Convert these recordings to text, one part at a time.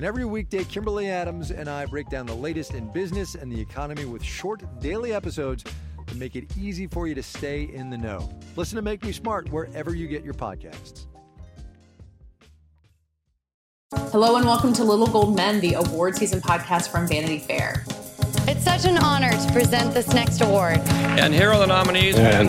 And every weekday, Kimberly Adams and I break down the latest in business and the economy with short daily episodes to make it easy for you to stay in the know. Listen to Make Me Smart wherever you get your podcasts. Hello and welcome to Little Gold Men, the award season podcast from Vanity Fair. It's such an honor to present this next award. And here are the nominees. And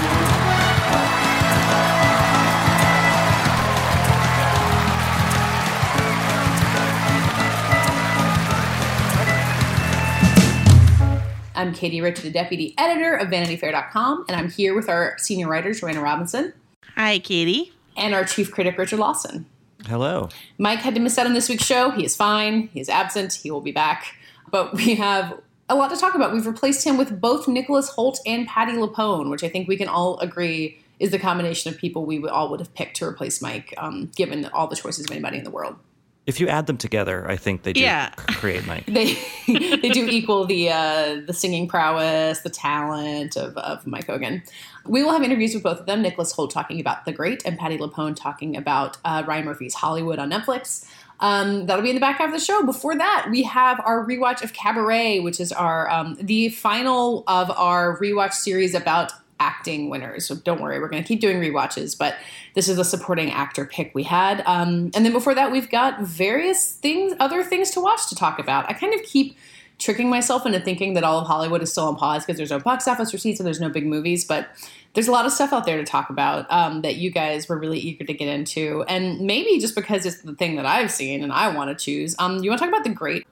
I'm Katie Rich, the deputy editor of VanityFair.com, and I'm here with our senior writer, Joanna Robinson. Hi, Katie. And our chief critic, Richard Lawson. Hello. Mike had to miss out on this week's show. He is fine. He is absent. He will be back. But we have a lot to talk about. We've replaced him with both Nicholas Hoult and Patti LuPone, which I think we can all agree is the combination of people we all would have picked to replace Mike, um, given all the choices of anybody in the world. If you add them together, I think they do Yeah. create Mike. they they do equal the uh, the singing prowess, the talent of, of Mike Hogan. We will have interviews with both of them. Nicholas Hoult talking about The Great, and Patti LuPone talking about uh, Ryan Murphy's Hollywood on Netflix. Um, that'll be in the back half of the show. Before that, we have our rewatch of Cabaret, which is our um, the final of our rewatch series about acting winners. So don't worry, we're going to keep doing rewatches, but this is a supporting actor pick we had. Um, and then before that, we've got various things, other things to watch to talk about. I kind of keep tricking myself into thinking that all of Hollywood is still on pause because there's no box office receipts and there's no big movies, but there's a lot of stuff out there to talk about um, that you guys were really eager to get into. And maybe just because it's the thing that I've seen and I want to choose, um, you want to talk about The Great?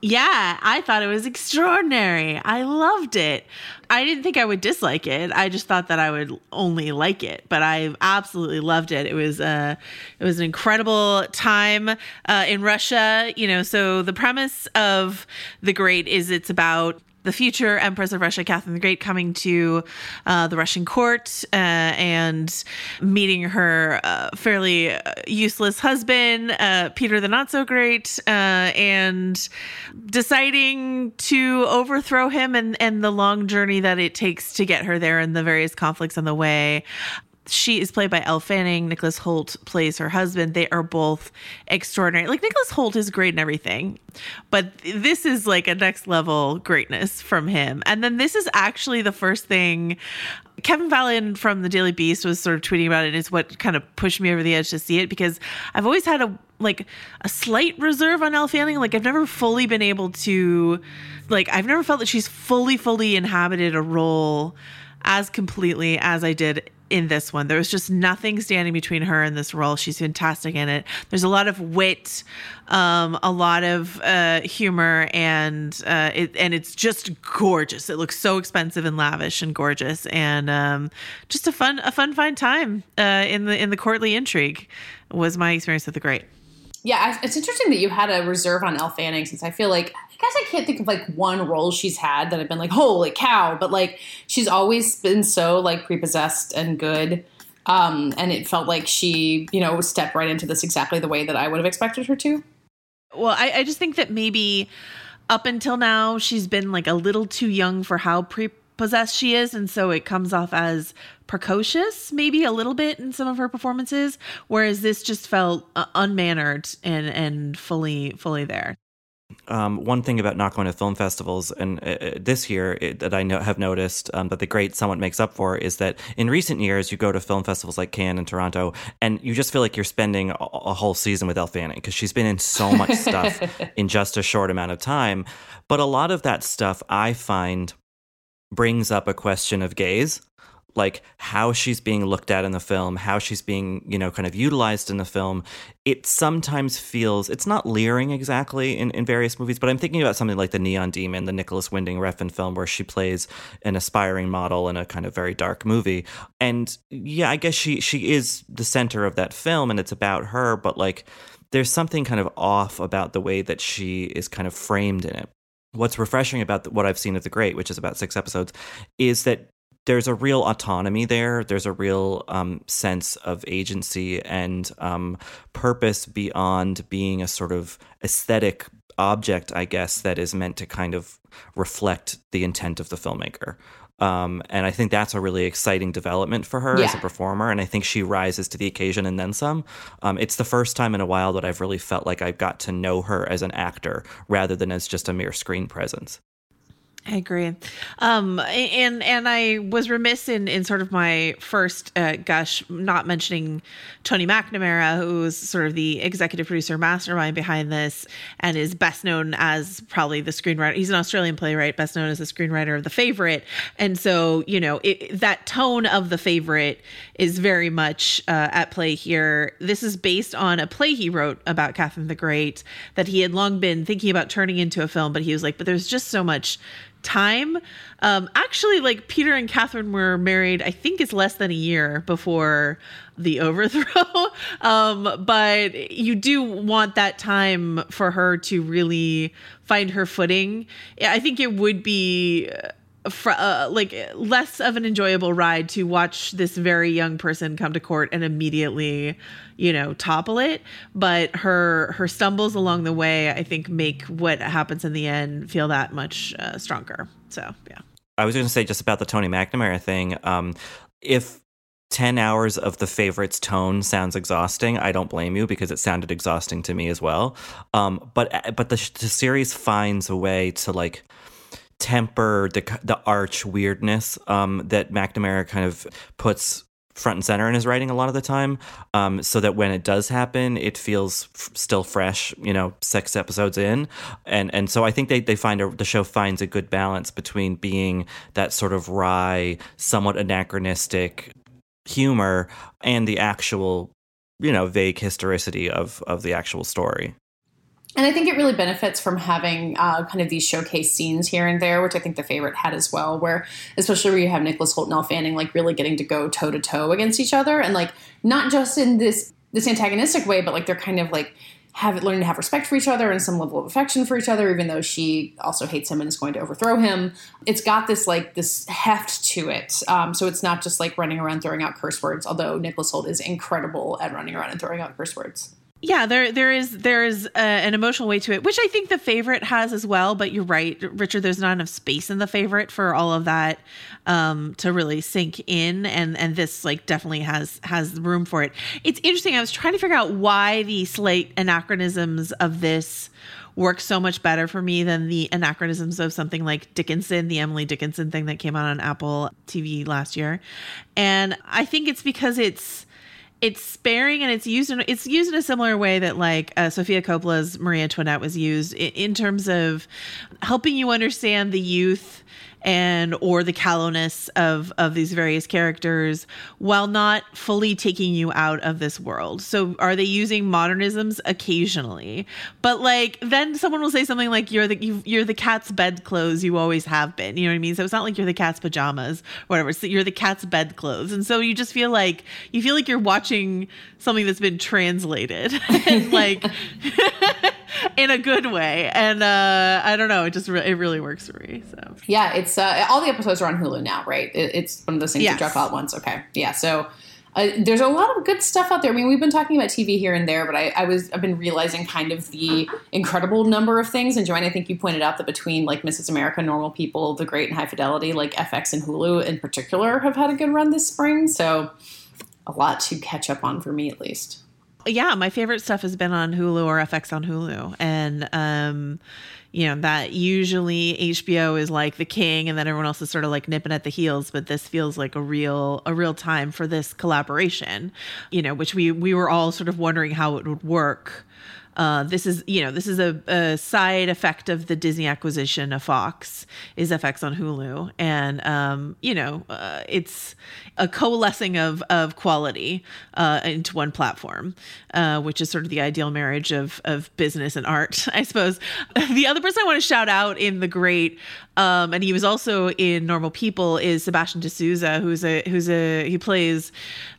Yeah, I thought it was extraordinary. I loved it. I didn't think I would dislike it. I just thought that I would only like it, but I absolutely loved it. It was uh it was an incredible time uh, in Russia, you know, so the premise of The Great is it's about the future Empress of Russia, Catherine the Great, coming to uh, the Russian court uh, and meeting her uh, fairly uh, useless husband, uh, Peter the Not So Great, uh, and deciding to overthrow him and, and the long journey that it takes to get her there and the various conflicts on the way she is played by Elle Fanning. Nicholas Hoult plays her husband. They are both extraordinary. Like Nicholas Hoult is great in everything, but this is like a next level greatness from him. And then this is actually the first thing Kevin Fallon from the Daily Beast was sort of tweeting about it. Is what kind of pushed me over the edge to see it because I've always had a like a slight reserve on Elle Fanning. Like I've never fully been able to, like I've never felt that she's fully fully inhabited a role as completely as I did in this one. There was just nothing standing between her and this role. She's fantastic in it. There's a lot of wit, um, a lot of uh, humor, and uh, it, and it's just gorgeous. It looks so expensive and lavish and gorgeous, and um, just a fun a fun fine time uh, in the in the courtly intrigue was my experience with the great. Yeah, it's interesting that you had a reserve on Elle Fanning since I feel like guess I can't think of like one role she's had that I've been like, holy cow, but like she's always been so like prepossessed and good. Um, and it felt like she, you know, stepped right into this exactly the way that I would have expected her to. Well, I, I just think that maybe up until now she's been like a little too young for how prepossessed she is, and so it comes off as precocious, maybe a little bit in some of her performances. Whereas this just felt uh, unmannered and and fully fully there. Um, one thing about not going to film festivals and uh, uh, this year it, that I know, have noticed um, that the great somewhat makes up for is that in recent years you go to film festivals like Cannes and Toronto and you just feel like you're spending a, a whole season with Elle Fanning because she's been in so much stuff in just a short amount of time. But a lot of that stuff I find brings up a question of gaze like how she's being looked at in the film, how she's being, you know, kind of utilized in the film, it sometimes feels it's not leering exactly in, in various movies, but I'm thinking about something like the Neon Demon, the Nicolas Winding Refn film where she plays an aspiring model in a kind of very dark movie. And yeah, I guess she she is the center of that film and it's about her, but like there's something kind of off about the way that she is kind of framed in it. What's refreshing about what I've seen of The Great, which is about six episodes, is that there's a real autonomy there. There's a real um, sense of agency and um, purpose beyond being a sort of aesthetic object, I guess, that is meant to kind of reflect the intent of the filmmaker. Um, and I think that's a really exciting development for her yeah. as a performer. And I think she rises to the occasion and then some. Um, it's the first time in a while that I've really felt like I've got to know her as an actor rather than as just a mere screen presence. I agree. Um, and and I was remiss in, in sort of my first uh, gush not mentioning Tony McNamara, who's sort of the executive producer mastermind behind this and is best known as probably the screenwriter. He's an Australian playwright, best known as the screenwriter of The Favorite. And so, you know, it, that tone of The Favorite is very much uh, at play here. This is based on a play he wrote about Catherine the Great that he had long been thinking about turning into a film, but he was like, but there's just so much time. Um, actually, like Peter and Catherine were married, I think it's less than a year before the overthrow. um, but you do want that time for her to really find her footing. I think it would be. Fr- uh, like less of an enjoyable ride to watch this very young person come to court and immediately you know topple it. But her her stumbles along the way i think make what happens in the end feel that much uh, stronger. So yeah. I was going to say just about the tony mcnamara thing um, if 10 hours of the favorites tone sounds exhausting i don't blame you because it sounded exhausting to me as well. Um, but but the, the series finds a way to like temper the the arch weirdness um, that McNamara kind of puts front and center in his writing a lot of the time, um, so that when it does happen, it feels f- still fresh. You know, six episodes in, and and so I think they they find a, the show finds a good balance between being that sort of wry, somewhat anachronistic humor and the actual you know vague historicity of of the actual story and I think it really benefits from having uh, kind of these showcase scenes here and there, which I think the favorite had as well, where especially where you have Nicholas Hoult and Elle Fanning like really getting to go toe to toe against each other, and like not just in this this antagonistic way, but like they're kind of like have learning to have respect for each other and some level of affection for each other, even though she also hates him and is going to overthrow him. It's got this like this heft to it, um, so it's not just like running around throwing out curse words. Although Nicholas Hoult is incredible at running around and throwing out curse words yeah there there is there is a, an emotional way to it which i think the favorite has as well but you're right richard there's not enough space in the favorite for all of that um, to really sink in and and this like definitely has has room for it it's interesting i was trying to figure out why the slate anachronisms of this work so much better for me than the anachronisms of something like Dickinson, the Emily Dickinson thing that came out on Apple TV last year. And I think it's because it's it's sparing and it's used in it's used in a similar way that like uh, Sofia Coppola's Marie Antoinette was used in, in terms of helping you understand the youth and or the callowness of of these various characters while not fully taking you out of this world. So are they using modernisms occasionally? But like then someone will say something like you're the you are the cat's bedclothes you always have been. You know what I mean? So it's not like you're the cat's pajamas, whatever. So you're the cat's bedclothes. And so you just feel like you feel like you're watching something that's been translated and like in a good way. And uh, I don't know, it just re- it really works for me. So yeah, it's uh, all the episodes are on Hulu now, right? It, it's one of those things yes. you drop out once. Okay, yeah. So uh, there's a lot of good stuff out there. I mean, we've been talking about TV here and there, but I, I, was I've been realizing kind of the incredible number of things. And Joanne, I think you pointed out that between like Mrs. America, Normal People, The Great, and High Fidelity, like FX and Hulu in particular have had a good run this spring. So a lot to catch up on for me at least. Yeah, my favorite stuff has been on Hulu or FX on Hulu, and um, you know that usually HBO is like the king, and then everyone else is sort of like nipping at the heels. But this feels like a real a real time for this collaboration, you know, which we we were all sort of wondering how it would work uh, this is, you know, this is a, a, side effect of the Disney acquisition of Fox is FX on Hulu, and um, you know, uh, it's a coalescing of of quality uh, into one platform, uh, which is sort of the ideal marriage of of business and art, I suppose. the other person I want to shout out in the great, um, and he was also in Normal People, is Sebastian de Souza, who's a who's a he plays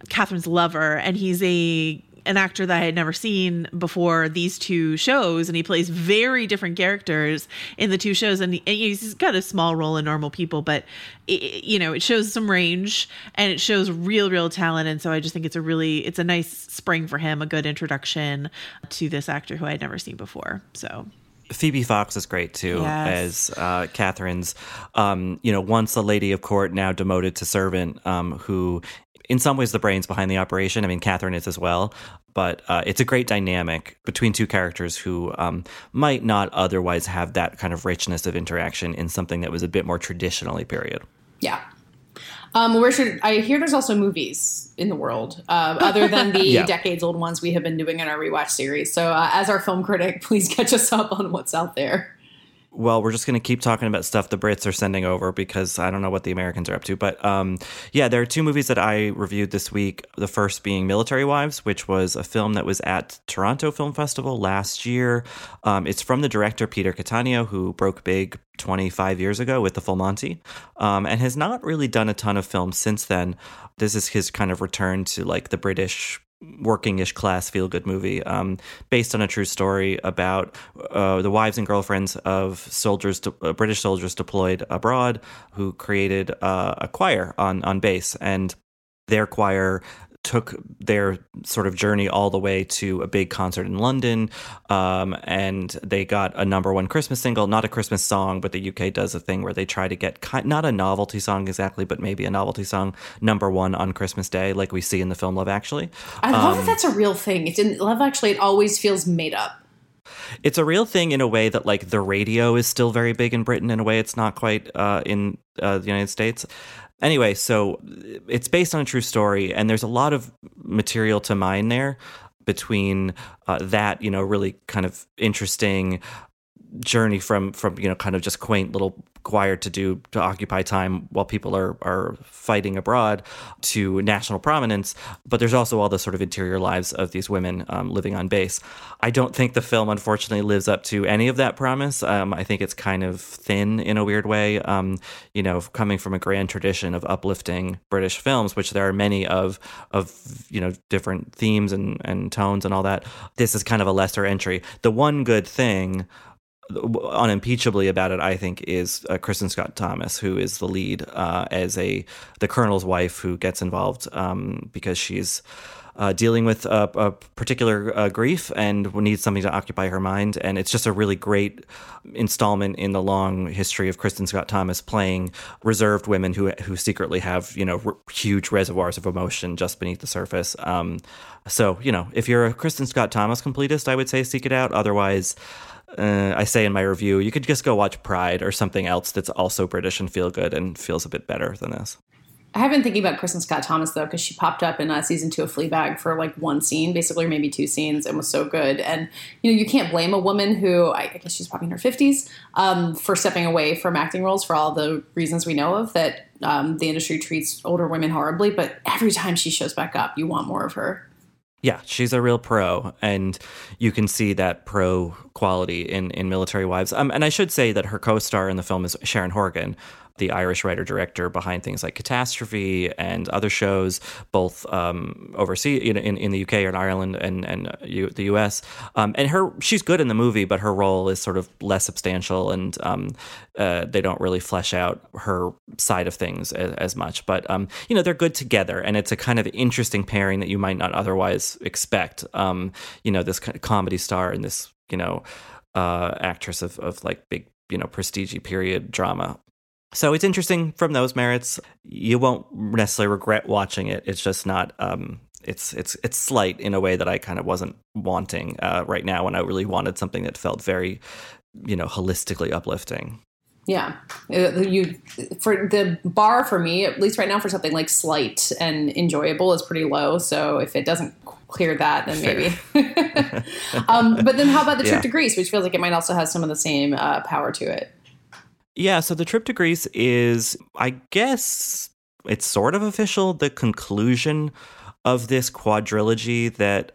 Catherine's lover, and he's a an actor that I had never seen before these two shows, and he plays very different characters in the two shows. And, he, and he's got a small role in Normal People, but it, you know, it shows some range and it shows real, real talent. And so I just think it's a really, it's a nice spring for him, a good introduction to this actor who I had never seen before. So Phoebe Fox is great too yes. as uh, Catherine's, um, you know, once a lady of court, now demoted to servant, um, who in some ways the brains behind the operation. I mean, Catherine is as well, but uh, it's a great dynamic between two characters who um, might not otherwise have that kind of richness of interaction in something that was a bit more traditionally period. Yeah. Um, where should I hear? There's also movies in the world uh, other than the yeah. decades old ones we have been doing in our rewatch series. So, uh, as our film critic, please catch us up on what's out there well, we're just going to keep talking about stuff the Brits are sending over because I don't know what the Americans are up to. But um, yeah, there are two movies that I reviewed this week. The first being Military Wives, which was a film that was at Toronto Film Festival last year. Um, it's from the director Peter Cattaneo, who broke big 25 years ago with The Full Monty um, and has not really done a ton of films since then. This is his kind of return to like the British working-ish class feel-good movie um, based on a true story about uh, the wives and girlfriends of soldiers, de- uh, British soldiers deployed abroad who created uh, a choir on on base, and their choir took their sort of journey all the way to a big concert in London. Um, and they got a number one Christmas single, not a Christmas song, but the UK does a thing where they try to get kind, not a novelty song exactly, but maybe a novelty song number one on Christmas Day, like we see in the film Love Actually. I love um, that that's a real thing. It's in Love Actually, it always feels made up. It's a real thing in a way that like the radio is still very big in Britain in a way it's not quite uh, in uh, the United States. Anyway, so it's based on a true story, and there's a lot of material to mine there between uh, that, you know, really kind of interesting journey from from you know kind of just quaint little choir to do to occupy time while people are are fighting abroad to national prominence. But there's also all the sort of interior lives of these women um, living on base. I don't think the film unfortunately lives up to any of that promise. Um, i think it's kind of thin in a weird way. Um, you know coming from a grand tradition of uplifting british films which there are many of of you know different themes and and tones and all that this is kind of a lesser entry. The one good thing unimpeachably about it, I think, is uh, Kristin Scott Thomas, who is the lead uh, as a the colonel's wife who gets involved um, because she's uh, dealing with a, a particular uh, grief and needs something to occupy her mind. And it's just a really great installment in the long history of Kristin Scott Thomas playing reserved women who who secretly have you know r- huge reservoirs of emotion just beneath the surface. Um, so you know, if you're a Kristin Scott Thomas completist, I would say seek it out. Otherwise uh, I say in my review, you could just go watch Pride or something else that's also British and feel good and feels a bit better than this. I have been thinking about Kristin Scott Thomas though, because she popped up in uh, season two of Fleabag for like one scene, basically, or maybe two scenes, and was so good. And you know, you can't blame a woman who I guess she's probably in her fifties um, for stepping away from acting roles for all the reasons we know of. That um, the industry treats older women horribly, but every time she shows back up, you want more of her. Yeah, she's a real pro, and you can see that pro quality in in Military Wives. Um, and I should say that her co-star in the film is Sharon Horgan, the Irish writer director behind things like Catastrophe and other shows, both um, overseas, know, in, in the UK or in Ireland and and uh, U, the US. Um, and her, she's good in the movie, but her role is sort of less substantial, and um, uh, they don't really flesh out her side of things as, as much. But um, you know, they're good together, and it's a kind of interesting pairing that you might not otherwise expect. Um, you know, this kind of comedy star and this you know uh, actress of of like big you know prestige period drama so it's interesting from those merits. You won't necessarily regret watching it. It's just not. Um, it's it's it's slight in a way that I kind of wasn't wanting uh, right now when I really wanted something that felt very, you know, holistically uplifting. Yeah, uh, you for the bar for me, at least right now, for something like slight and enjoyable is pretty low. So if it doesn't clear that, then maybe. um, but then, how about the trip Yeah. to Greece, which feels like it might also have some of the same uh, power to it? Yeah, so the trip to Greece is, I guess, it's sort of official, the conclusion of this quadrilogy that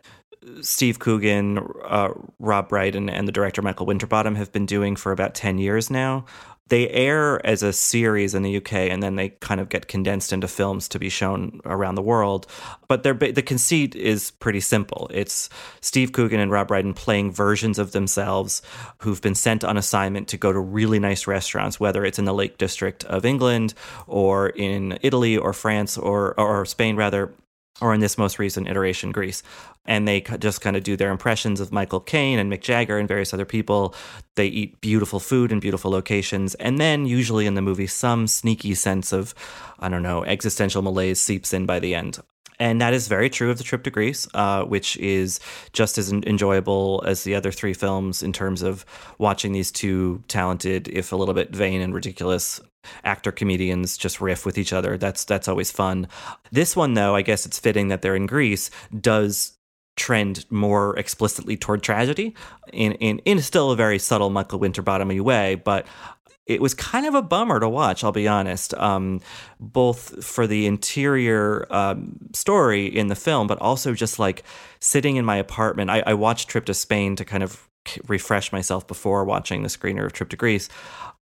Steve Coogan, uh, Rob Brydon, and the director Michael Winterbottom have been doing for about 10 years now. They air as a series in the UK and then they kind of get condensed into films to be shown around the world. But the conceit is pretty simple. It's Steve Coogan and Rob Brydon playing versions of themselves who've been sent on assignment to go to really nice restaurants, whether it's in the Lake District of England or in Italy or France or, or Spain, rather, or in this most recent iteration, Greece. And they just kind of do their impressions of Michael Caine and Mick Jagger and various other people. They eat beautiful food in beautiful locations. And then, usually in the movie, some sneaky sense of, I don't know, existential malaise seeps in by the end. And that is very true of the trip to Greece, uh, which is just as enjoyable as the other three films in terms of watching these two talented, if a little bit vain and ridiculous, actor comedians just riff with each other. That's that's always fun. This one, though, I guess it's fitting that they're in Greece. Does trend more explicitly toward tragedy in in in still a very subtle Michael Winterbottom way, but it was kind of a bummer to watch. I'll be honest, um, both for the interior um, story in the film, but also just like sitting in my apartment. I, I watched Trip to Spain to kind of refresh myself before watching the screener of Trip to Greece,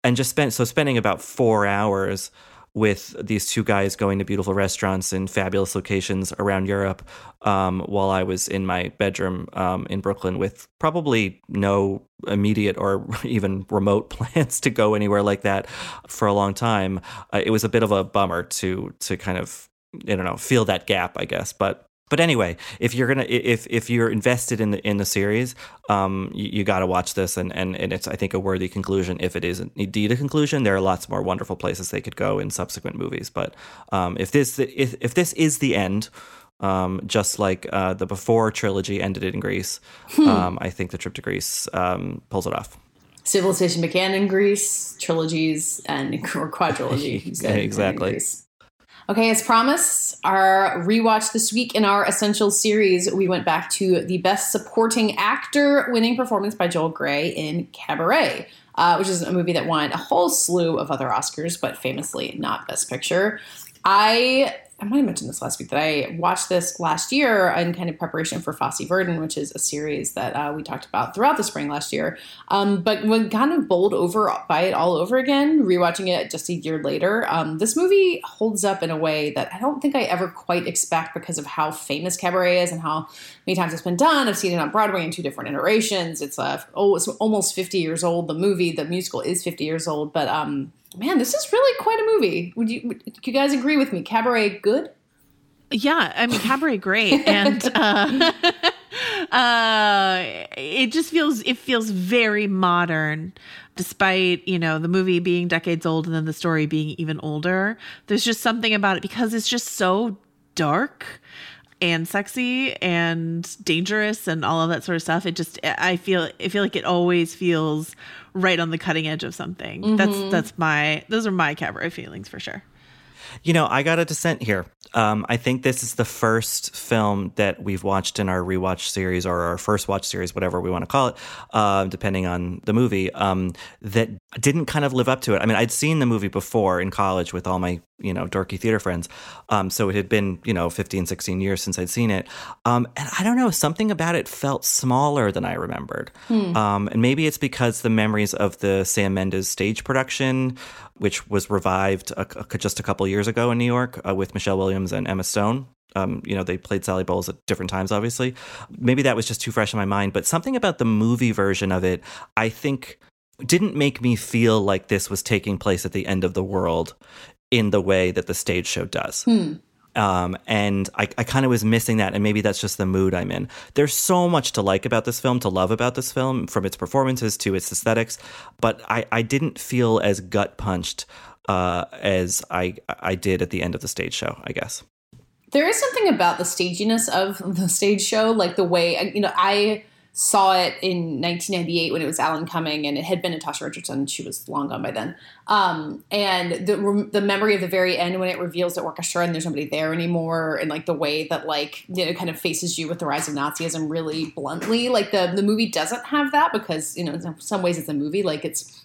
and just spent so spending about four hours with these two guys going to beautiful restaurants in fabulous locations around Europe um, while I was in my bedroom um, in Brooklyn with probably no immediate or even remote plans to go anywhere like that for a long time. Uh, it was a bit of a bummer to to kind of I don't know feel that gap, I guess, but. But anyway, if you're gonna if if you're invested in the in the series, um, you, you got to watch this, and, and and it's I think a worthy conclusion. If it is indeed a conclusion, there are lots more wonderful places they could go in subsequent movies. But um, if this if if this is the end, um, just like uh, the before trilogy ended in Greece, Hmm. um, I think the trip to Greece um, pulls it off. Civilization began in Greece, trilogies and or quadrilogy. exactly. Okay, as promised, our rewatch this week in our Essential series, we went back to the Best Supporting Actor winning performance by Joel Grey in Cabaret, uh, which is a movie that won a whole slew of other Oscars, but famously not Best Picture. I I might have mentioned this last week that I watched this last year in kind of preparation for Fosse Verdon, which is a series that uh, we talked about throughout the spring last year. Um, but when kind of bowled over by it all over again, rewatching it just a year later, um, this movie holds up in a way that I don't think I ever quite expect because of how famous Cabaret is and how many times it's been done. I've seen it on Broadway in two different iterations. It's uh, oh, it's almost 50 years old. The movie, the musical, is 50 years old, but um, man, this is really quite a movie. Would you would you guys agree with me? Cabaret, good. Yeah, I mean Cabaret great and uh uh it just feels it feels very modern despite, you know, the movie being decades old and then the story being even older. There's just something about it because it's just so dark and sexy and dangerous and all of that sort of stuff. It just I feel I feel like it always feels right on the cutting edge of something. That's Mhm. that's my those are my cabaret feelings for sure. You know, I got a dissent here. Um, I think this is the first film that we've watched in our rewatch series or our first watch series, whatever we want to call it, uh, depending on the movie, um, that didn't kind of live up to it. I mean, I'd seen the movie before in college with all my, you know, dorky theater friends. Um, so it had been, you know, 15, 16 years since I'd seen it. Um, and I don't know, something about it felt smaller than I remembered. Hmm. Um, and maybe it's because the memories of the Sam Mendes stage production, which was revived a, a- just a couple years ago in New York uh, with Michelle Williams and Emma Stone. Um, you know, they played Sally Bowles at different times, obviously. Maybe that was just too fresh in my mind, but something about the movie version of it, I think, didn't make me feel like this was taking place at the end of the world in the way that the stage show does. Hmm. Um, and I, I kind of was missing that, and maybe that's just the mood I'm in. There's so much to like about this film, to love about this film, from its performances to its aesthetics, but I, I didn't feel as gut punched uh, as I I did at the end of the stage show. I guess. There is something about the staginess of the stage show, like the way you know I saw it in 1998 when it was Alan Cumming, and it had been Natasha Richardson. She was long gone by then. Um, and the the memory of the very end when it reveals the orchestra and there's nobody there anymore, and like the way that like you know kind of faces you with the rise of Nazism really bluntly. Like the the movie doesn't have that because you know in some ways it's a movie. Like it's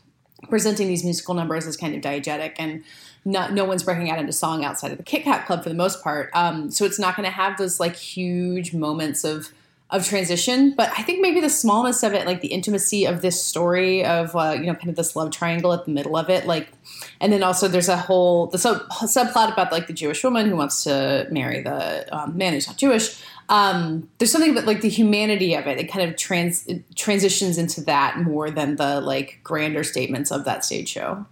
presenting these musical numbers as kind of diegetic and not, no one's breaking out into song outside of the Kit Kat Club for the most part. Um, so it's not going to have those like huge moments of of transition. But I think maybe the smallness of it, like the intimacy of this story of uh, you know kind of this love triangle at the middle of it, like, and then also there's a whole the sub- subplot about like the Jewish woman who wants to marry the um, man who's not Jewish. Um, there's something about like the humanity of it. It kind of trans it transitions into that more than the like grander statements of that stage show.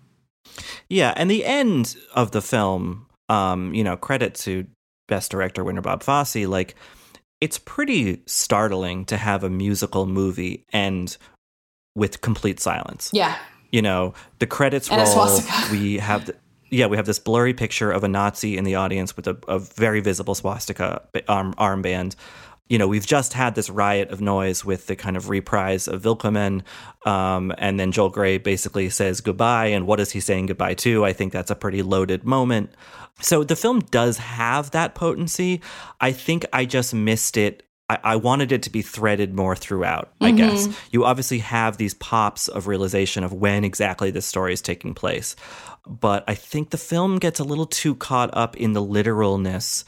Yeah, and the end of the film, um, you know, credit to best director winner Bob Fosse, like it's pretty startling to have a musical movie end with complete silence. Yeah. You know, the credits and roll. We have the, yeah, we have this blurry picture of a Nazi in the audience with a, a very visible swastika arm, armband. You know, we've just had this riot of noise with the kind of reprise of Willkommen, um, and then Joel Grey basically says goodbye. And what is he saying goodbye to? I think that's a pretty loaded moment. So the film does have that potency. I think I just missed it. I, I wanted it to be threaded more throughout, I mm-hmm. guess. You obviously have these pops of realization of when exactly this story is taking place. But I think the film gets a little too caught up in the literalness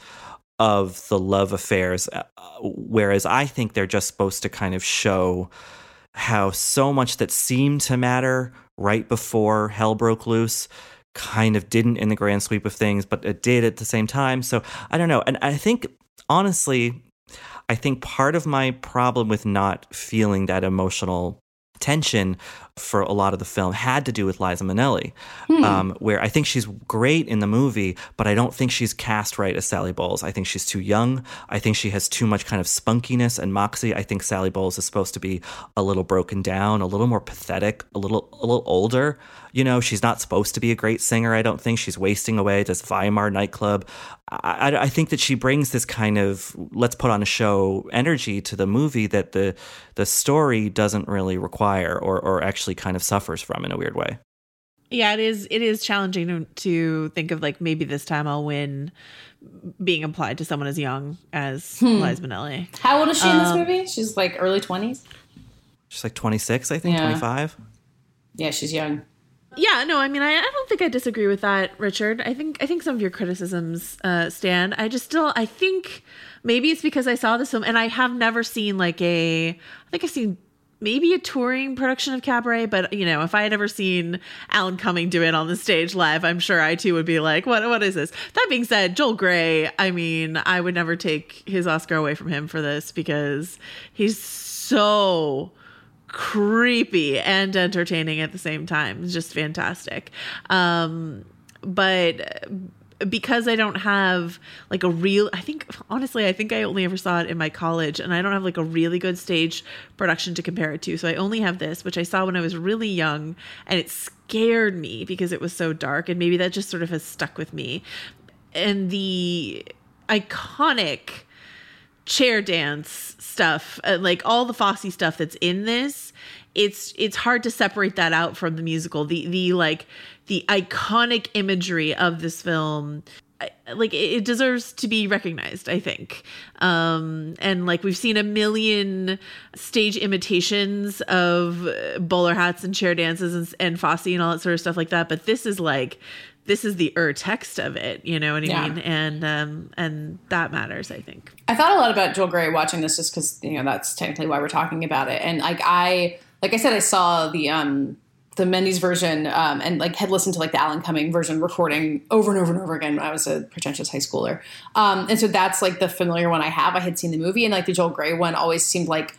of the love affairs, uh, whereas I think they're just supposed to kind of show how so much that seemed to matter right before hell broke loose kind of didn't in the grand sweep of things, but it did at the same time. So I don't know. And I think, honestly, I think part of my problem with not feeling that emotional tension for a lot of the film had to do with Liza Minnelli, hmm. um, where I think she's great in the movie, but I don't think she's cast right as Sally Bowles. I think she's too young. I think she has too much kind of spunkiness and moxie. I think Sally Bowles is supposed to be a little broken down, a little more pathetic, a little a little older. You know, she's not supposed to be a great singer. I don't think she's wasting away at this Weimar nightclub. I, I, I think that she brings this kind of let's put on a show energy to the movie that the the story doesn't really require or or actually actually kind of suffers from in a weird way. Yeah, it is. It is challenging to, to think of like maybe this time I'll win being applied to someone as young as hmm. Liza Minnelli. How old is she um, in this um, movie? She's like early twenties. She's like twenty six, I think, yeah. twenty five. Yeah, she's young. Yeah, no, I mean, I, I don't think I disagree with that, Richard. I think I think some of your criticisms uh, stand. I just still, I think maybe it's because I saw this film and I have never seen like a. I think I've seen maybe a touring production of Cabaret, but you know, if I had ever seen Alan Cumming do it on the stage live, I'm sure I too would be like, what what is this? That being said, Joel Grey, I mean, I would never take his Oscar away from him for this because he's so creepy and entertaining at the same time. It's just fantastic. Um but because I don't have like a real I think honestly I think I only ever saw it in my college and I don't have like a really good stage production to compare it to. So I only have this which I saw when I was really young and it scared me because it was so dark and maybe that just sort of has stuck with me. And the iconic chair dance stuff, uh, like all the Fosse stuff that's in this, it's it's hard to separate that out from the musical. The the like the iconic imagery of this film like it deserves to be recognized i think. Um and like we've seen a million stage imitations of bowler hats and chair dances and, and Fosse and all that sort of stuff like that but this is like this is the ur text of it you know what i yeah. mean? And um and that matters i think. I thought a lot about joel grey watching this just because you know that's technically why we're talking about it. And like i like i said i saw the um the Mendes version um, and like had listened to like the Alan Cumming version recording over and over and over again when I was a pretentious high schooler. Um, and so that's like the familiar one I have. I had seen the movie and like the Joel Grey one always seemed like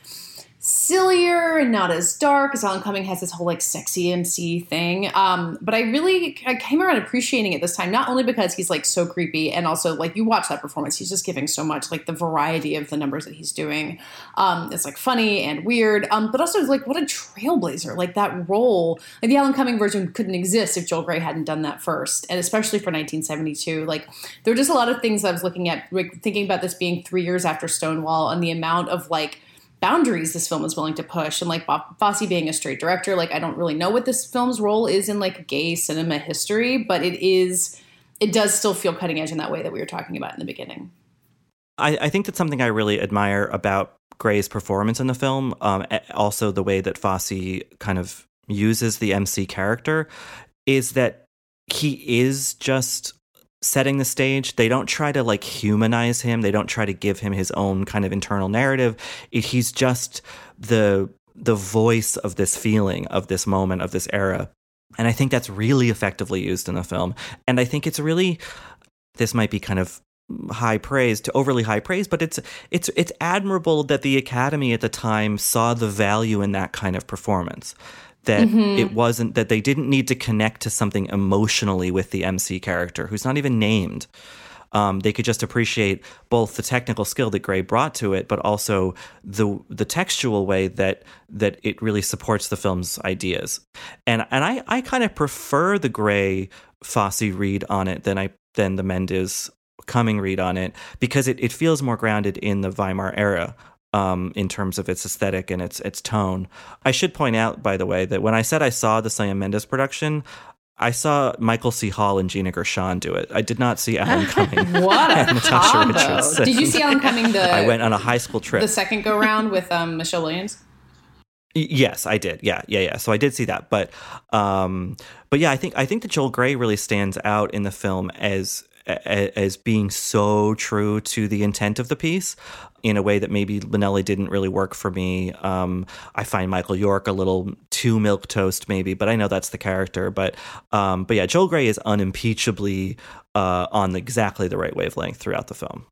sillier and not as dark as Alan Cumming has this whole like sexy MC thing. Um, but I really I came around appreciating it this time, not only because he's like so creepy and also like you watch that performance, he's just giving so much, like the variety of the numbers that he's doing. Um, it's like funny and weird, um, but also like what a trailblazer. Like that role, like the Alan Cumming version couldn't exist if Joel Grey hadn't done that first. And especially for 1972. Like there were just a lot of things I was looking at, like thinking about this being three years after Stonewall and the amount of like boundaries this film is willing to push and like Fosse being a straight director like I don't really know what this film's role is in like gay cinema history but it is it does still feel cutting edge in that way that we were talking about in the beginning. I, I think that's something I really admire about Grey's performance in the film um, also the way that Fosse kind of uses the MC character is that he is just setting the stage. They don't try to like humanize him. They don't try to give him his own kind of internal narrative. It, he's just the the voice of this feeling, of this moment, of this era. And I think that's really effectively used in the film. And I think it's really this might be kind of high praise to overly high praise, but it's it's it's admirable that the Academy at the time saw the value in that kind of performance that mm-hmm. it wasn't that they didn't need to connect to something emotionally with the MC character who's not even named. Um, they could just appreciate both the technical skill that Grey brought to it, but also the the textual way that that it really supports the film's ideas. And and I, I kind of prefer the Grey Fosse read on it than I than the Mendes Cumming read on it because it, it feels more grounded in the Weimar era um, in terms of its aesthetic and its its tone. I should point out, by the way, that when I said I saw the Sam Mendes production, I saw Michael C. Hall and Gina Gershon do it. I did not see Alan Cumming. what a Natasha Richardson. Did you see Alan Cumming? The I went on a high school trip. The second go round with um, Michelle Williams. Yes, I did. Yeah, yeah, yeah. So I did see that, but, um, but yeah, I think I think that Joel Grey really stands out in the film as as being so true to the intent of the piece in a way that maybe Minnelli didn't really work for me. Um, I find Michael York a little too milk toast, maybe, but I know that's the character. But um, but yeah, Joel Grey is unimpeachably uh, on exactly the right wavelength throughout the film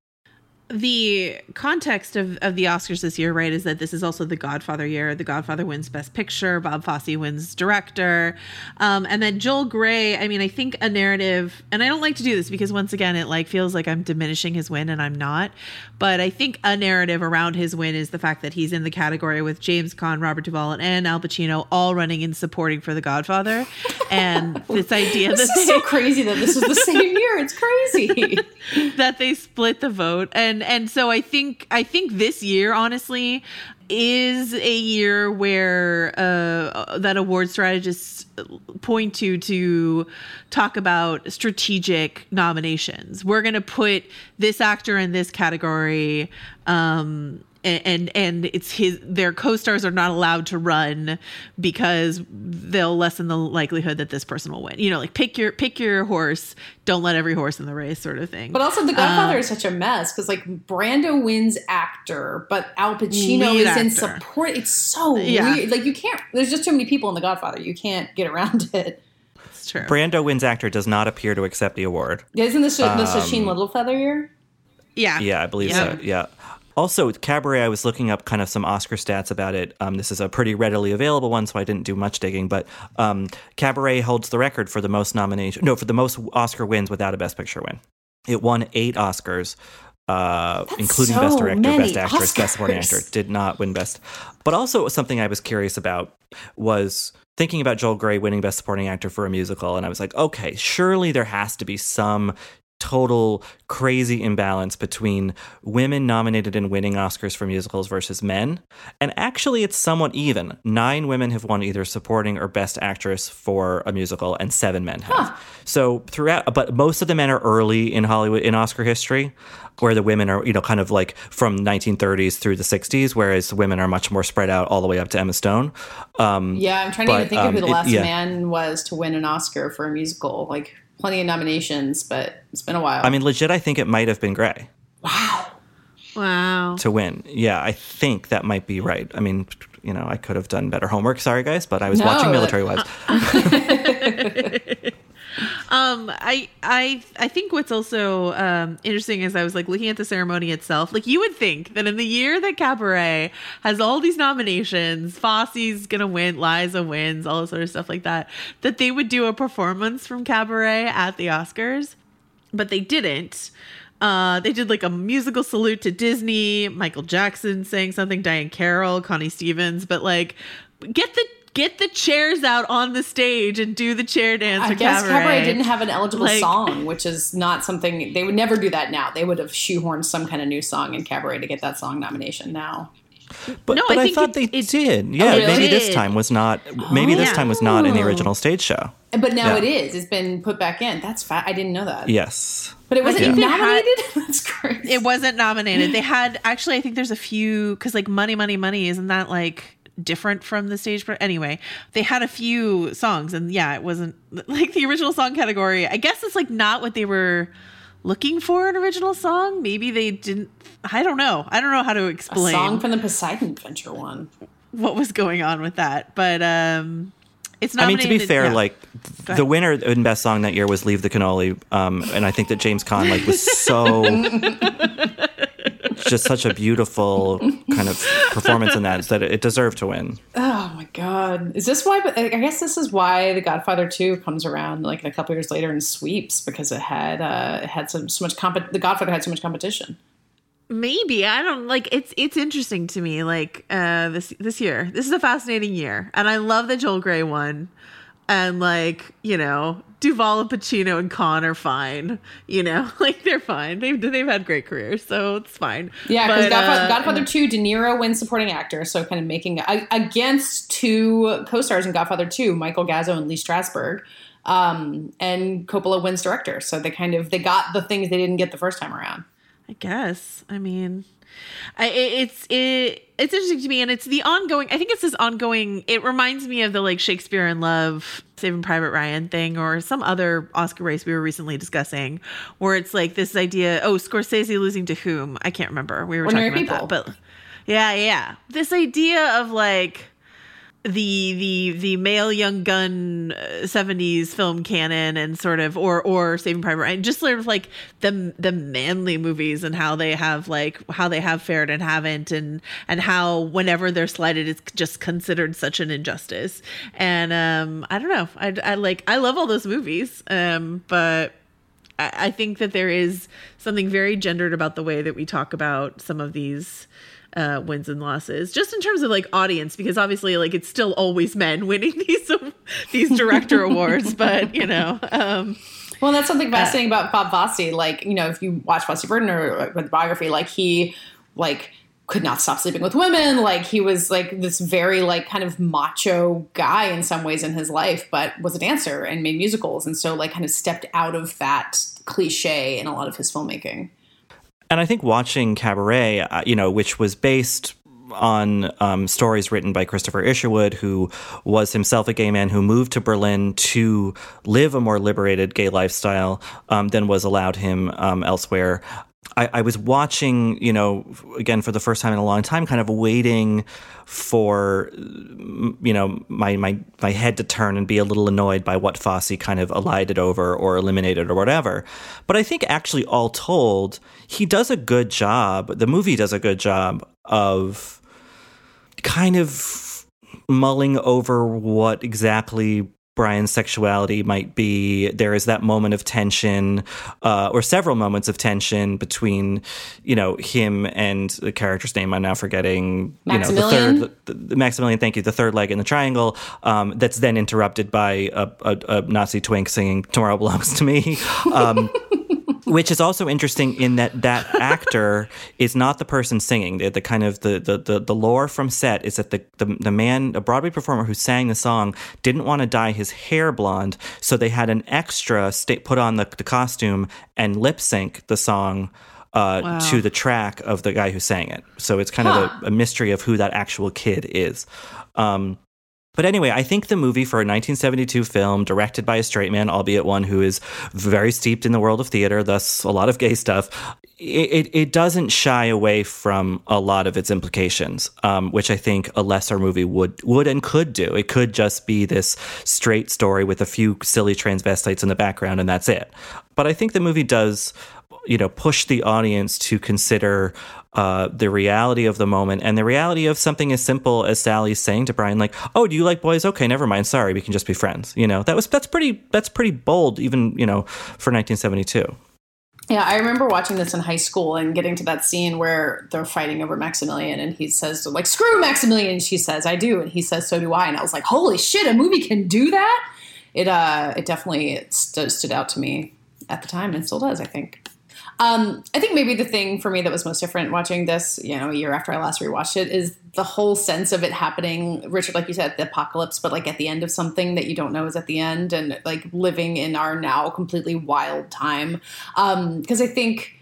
the context of, of the Oscars this year, right, is that this is also the Godfather year. The Godfather wins Best Picture, Bob Fosse wins Director, um, and then Joel Grey. I mean, I think a narrative, and I don't like to do this because once again, it like feels like I'm diminishing his win, and I'm not. But I think a narrative around his win is the fact that he's in the category with James Caan, Robert Duvall, and Al Pacino all running in supporting for the Godfather, and this idea this that is they, so crazy that this is the same year. It's crazy that they split the vote and and and so I think I think this year, honestly, is a year where uh, that award strategists point to to talk about strategic nominations. We're going to put this actor in this category. Um, and and it's his their co-stars are not allowed to run because they'll lessen the likelihood that this person will win. You know, like pick your pick your horse, don't let every horse in the race sort of thing. But also The Godfather um, is such a mess cuz like Brando wins actor, but Al Pacino is actor. in support. It's so yeah. weird. Like you can't there's just too many people in The Godfather. You can't get around it. It's true. Brando wins actor does not appear to accept the award. Isn't this um, the Sacheen Littlefeather year? Yeah. Yeah, I believe so. Yeah. Also, Cabaret, I was looking up kind of some Oscar stats about it. Um, this is a pretty readily available one, so I didn't do much digging. But um, Cabaret holds the record for the most nomination, no, for the most Oscar wins without a Best Picture win. It won eight Oscars, uh, including so Best Director, Best Actress, Oscars. Best Supporting Actor. Did not win Best. But also, something I was curious about was thinking about Joel Grey winning Best Supporting Actor for a musical, and I was like, okay, surely there has to be some total crazy imbalance between women nominated and winning Oscars for musicals versus men. And actually, it's somewhat even. Nine women have won either supporting or best actress for a musical, and seven men have. Huh. So throughout, but most of the men are early in Hollywood in Oscar history. Where the women are, you know, kind of like from 1930s through the 60s, whereas women are much more spread out all the way up to Emma Stone. Um, yeah, I'm trying to but, think um, of who the last it, yeah. man was to win an Oscar for a musical. Like plenty of nominations, but it's been a while. I mean, legit, I think it might have been Grey. Wow. Wow. To win. Yeah, I think that might be right. I mean, you know, I could have done better homework. Sorry, guys, but I was no, watching Military Wives. Um, I I I think what's also um, interesting is I was like looking at the ceremony itself. Like you would think that in the year that Cabaret has all these nominations, Fosse's gonna win, Liza wins, all this sort of stuff like that, that they would do a performance from Cabaret at the Oscars, but they didn't. Uh, they did like a musical salute to Disney. Michael Jackson saying something, Diahann Carroll, Connie Stevens, but like get the get the chairs out on the stage and do the chair dance. I guess cabaret. Cabaret didn't have an eligible Like- song, which is not something they would never do that now. They would have shoehorned some kind of new song in Cabaret to get that song nomination now. But, No, but I I, thought it- they it- did. Yeah, oh, really? maybe this time was not. Maybe this yeah. time was not in the Oh. original stage show. But now Yeah. it is. It's been put back in. That's fat. I didn't know that. Yes. But it wasn't think even they had- nominated. That's crazy. It wasn't nominated. They had actually, I think there's a few because like Money, Money, Money isn't that like different from the stage? But anyway, they had a few songs, and yeah, it wasn't like the original song category. I guess it's like not what they were looking for an original song. Maybe they didn't. I don't know. I don't know how to explain. a explain song from the Poseidon Adventure one. what was going on with that, but um, it's not. I mean, to be fair, yeah. like the winner in best song that year was "Leave the Cannoli," um, and I think that James Caan like was so just such a beautiful kind of performance in that that it deserved to win. Oh my god! Is this why? I guess this is why The Godfather Two comes around like a couple years later and sweeps because it had uh, it had some so much comp. The Godfather had so much competition. maybe i don't like it's it's interesting to me like uh this this year this is a fascinating year and i love the joel grey one and like you know Duvall Pacino and Caan are fine you know like they're fine they've they've had great careers so it's fine Yeah, because Godfather, uh, Godfather Two, De Niro wins supporting actor, so kind of making against two co-stars in Godfather Two, Michael Gazzo and Lee Strasberg, um, and Coppola wins director. So they kind of they got the things they didn't get the first time around. I guess. I mean, I, it's it, it's interesting to me, and it's the ongoing. I think it's this ongoing. It reminds me of the like Shakespeare in Love, Saving Private Ryan thing, or some other Oscar race we were recently discussing, where it's like this idea. Oh, Scorsese losing to whom? I can't remember. We were Ordinary talking about that, but yeah, yeah, this idea of like the the the male young gun uh, 70s film canon and sort of or or saving private ryan just sort of like the the manly movies and how they have like how they have fared and haven't and and how whenever they're slighted it's just considered such an injustice. And um i don't know. I, I like i love all those movies um but I I think that there is something very gendered about the way that we talk about some of these uh, wins and losses, just in terms of like audience, because obviously, like it's still always men winning these these director awards, but you know, um, Well, that's something fascinating about Bob Fosse. Like, you know, if you watch Fosse Verdon or with biography, like he like could not stop sleeping with women. Like he was like this very like kind of macho guy in some ways in his life, but was a dancer and made musicals, and so like kind of stepped out of that cliche in a lot of his filmmaking. And I think watching Cabaret, uh, you know, which was based on um, stories written by Christopher Isherwood, who was himself a gay man who moved to Berlin to live a more liberated gay lifestyle um, than was allowed him um, elsewhere. I, I was watching, you know, again for the first time in a long time, kind of waiting for, you know, my my my head to turn and be a little annoyed by what Fosse kind of elided over or eliminated or whatever. But I think actually, all told, he does a good job. The movie does a good job of kind of mulling over what exactly Brian's sexuality might be. There is that moment of tension, uh, or several moments of tension between, you know, him and the character's name. I'm now forgetting. You know, the Maximilian? third, the, the Maximilian. Thank you. The third leg in the triangle. Um, that's then interrupted by a, a, a Nazi twink singing "Tomorrow Belongs to Me." Um, which is also interesting in that that actor is not the person singing. The, the kind of the, the the the lore from set is that the, the the man, a Broadway performer who sang the song, didn't want to dye his hair blonde, so they had an extra sta put on the, the costume and lip sync the song. Uh, Wow. To the track of the guy who sang it, so it's kind of a, a mystery of who that actual kid is. Um, but anyway, I think the movie for a 1972 film directed by a straight man, albeit one who is very steeped in the world of theater, thus a lot of gay stuff, it, it doesn't shy away from a lot of its implications, um, which I think a lesser movie would would and could do. It could just be this straight story with a few silly transvestites in the background, and that's it. But I think the movie does, you know, push the audience to consider uh, the reality of the moment and the reality of something as simple as Sally saying to Brian, like, "Oh, do you like boys? Okay, never mind. Sorry, we can just be friends." You know, that was that's pretty that's pretty bold, even you know, for 1972. Yeah, I remember watching this in high school and getting to that scene where they're fighting over Maximilian, and he says, like, screw Maximilian. She says, I do. And he says, so do I. And I was like, holy shit, a movie can do that? It, uh, it definitely st- stood out to me at the time and still does, I think. Um, I think maybe the thing for me that was most different watching this, you know, a year after I last rewatched it, is the whole sense of it happening. Richard, like you said, the apocalypse, but like at the end of something that you don't know is at the end, and like living in our now completely wild time. Because um, I think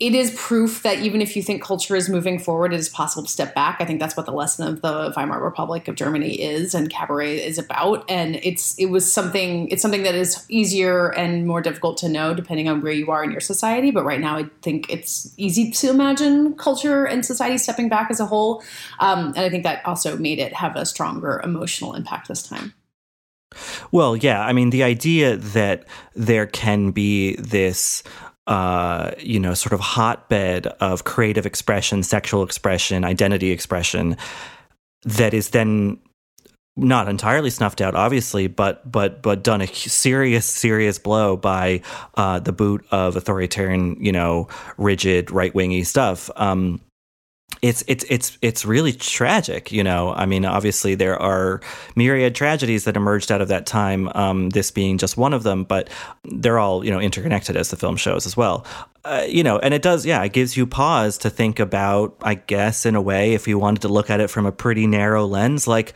it is proof that even if you think culture is moving forward, it is possible to step back. I think that's what the lesson of the Weimar Republic of Germany is and cabaret is about. And it's it was something it's something that is easier and more difficult to know depending on where you are in your society. But right now, I think it's easy to imagine culture and society stepping back as a whole. Um, and I think that also made it have a stronger emotional impact this time. Well, yeah. I mean, the idea that there can be this uh, you know, sort of hotbed of creative expression, sexual expression, identity expression that is then not entirely snuffed out, obviously, but but but done a serious serious blow by uh, the boot of authoritarian, you know, rigid right wingy stuff. Um, it's it's it's it's really tragic, you know. I mean, obviously there are myriad tragedies that emerged out of that time. Um, this being just one of them, but they're all you know interconnected as the film shows as well. Uh, you know, and it does, yeah, it gives you pause to think about. I guess in a way, if you wanted to look at it from a pretty narrow lens, like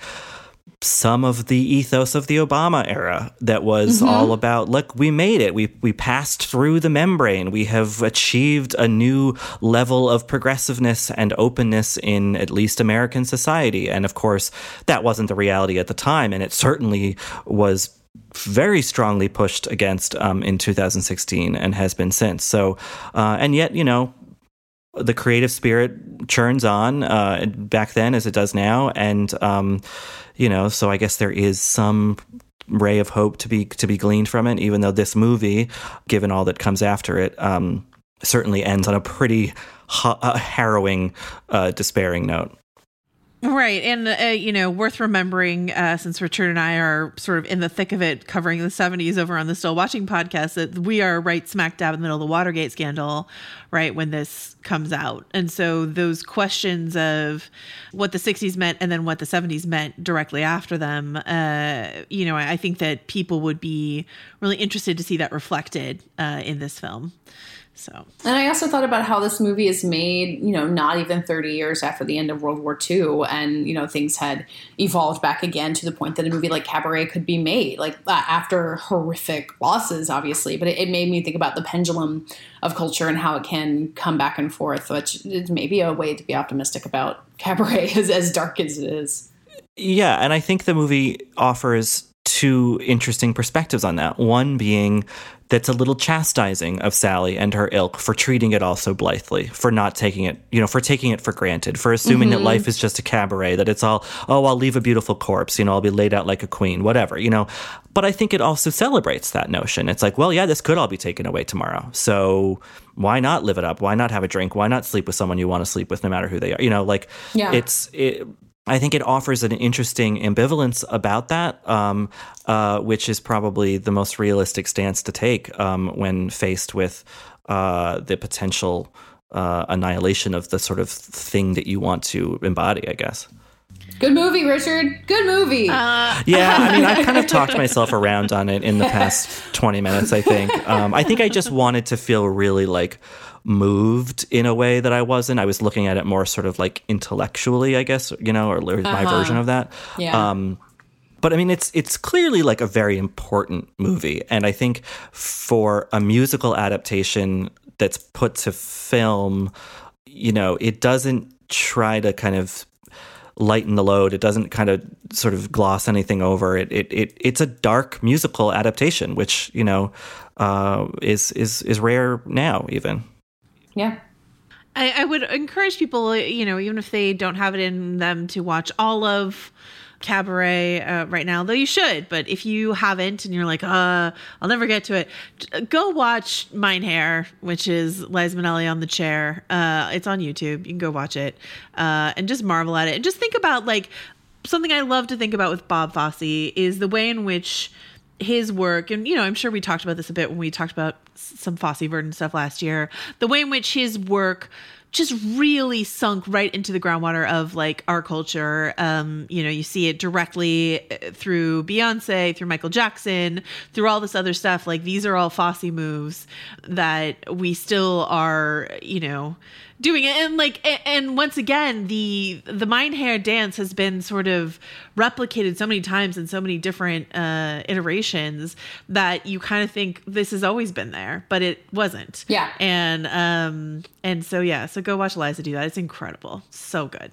some of the ethos of the Obama era that was mm-hmm. all about look we made it. We we passed through the membrane. We have achieved a new level of progressiveness and openness in at least American society. And of course that wasn't the reality at the time and it certainly was very strongly pushed against um, in 2016 and has been since. So uh, and yet you know the creative spirit churns on uh, back then as it does now. And um, you know, so I guess there is some ray of hope to be to be gleaned from it, even though this movie, given all that comes after it, um, certainly ends on a pretty ha- harrowing, uh, despairing note. Right. And, uh, you know, worth remembering, uh, since Richard and I are sort of in the thick of it covering the 70s over on the Still Watching podcast, that we are right smack dab in the middle of the Watergate scandal, right, when this comes out. And so those questions of what the 60s meant and then what the 70s meant directly after them, uh, you know, I think that people would be really interested to see that reflected uh, in this film. So, and I also thought about how this movie is made, you know, not even 30 years after the end of World War II, and you know things had evolved back again to the point that a movie like Cabaret could be made, like uh, after horrific losses, obviously. But it, it, made me think about the pendulum of culture and how it can come back and forth, which is maybe a way to be optimistic about Cabaret, as as dark as it is. Yeah, and I think the movie offers two interesting perspectives on that. One being that's a little chastising of Sally and her ilk for treating it all so blithely, for not taking it, you know, for taking it for granted, for assuming mm-hmm. that life is just a cabaret, that it's all, oh, I'll leave a beautiful corpse, you know, I'll be laid out like a queen, whatever, you know. But I think it also celebrates that notion. It's like, well, yeah, this could all be taken away tomorrow. So why not live it up? Why not have a drink? Why not sleep with someone you want to sleep with, no matter who they are? You know, like yeah. it's, it, I think it offers an interesting ambivalence about that, um, uh, which is probably the most realistic stance to take um, when faced with uh, the potential uh, annihilation of the sort of thing that you want to embody, I guess. Good movie, Richard. Good movie. Uh, yeah, I mean, I kind of talked myself around on it in the past 20 minutes, I think. Um, I think I just wanted to feel really like moved in a way that I wasn't. I was looking at it more sort of like intellectually, I guess, you know, or, or uh-huh. my version of that. Yeah. Um, but I mean, it's it's clearly like a very important movie, and I think for a musical adaptation that's put to film, you know, it doesn't try to kind of lighten the load. It doesn't kind of sort of gloss anything over. It it, it it's a dark musical adaptation, which you know uh, is is is rare now even. Yeah. I, I would encourage people, you know, even if they don't have it in them to watch all of Cabaret uh, right now, though you should. But if you haven't and you're like, uh, I'll never get to it, go watch Mein Herr, which is Liza Minnelli on the chair. Uh, it's on YouTube. You can go watch it uh, and just marvel at it. And just think about like something I love to think about with Bob Fosse is the way in which his work, and you know, I'm sure we talked about this a bit when we talked about some Fosse Verdon stuff last year, the way in which his work just really sunk right into the groundwater of like our culture. Um, you know, you see it directly uh, through Beyonce, through Michael Jackson, through all this other stuff. Like these are all Fosse moves that we still are, you know, doing it. And like and once again the the Mein Herr dance has been sort of replicated so many times in so many different uh iterations that you kind of think this has always been there but it wasn't. Yeah. And um and so yeah so go watch eliza do that. It's incredible. So good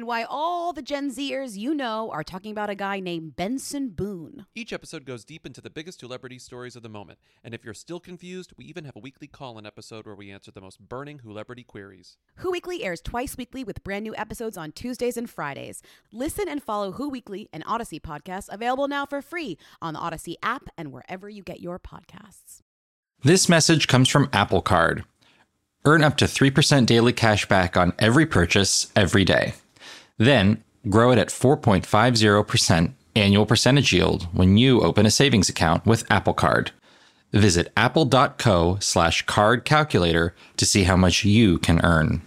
And why all the Gen Zers you know are talking about a guy named Benson Boone. Each episode goes deep into the biggest celebrity stories of the moment. And if you're still confused, we even have a weekly call in episode where we answer the most burning celebrity queries. Who Weekly airs twice weekly with brand new episodes on Tuesdays and Fridays. Listen and follow Who Weekly and Odyssey podcasts available now for free on the Odyssey app and wherever you get your podcasts. This message comes from Apple Card. Earn up to 3% daily cash back on every purchase every day. Then grow it at 4.50% annual percentage yield when you open a savings account with Apple Card. Visit apple.co slash card calculator to see how much you can earn.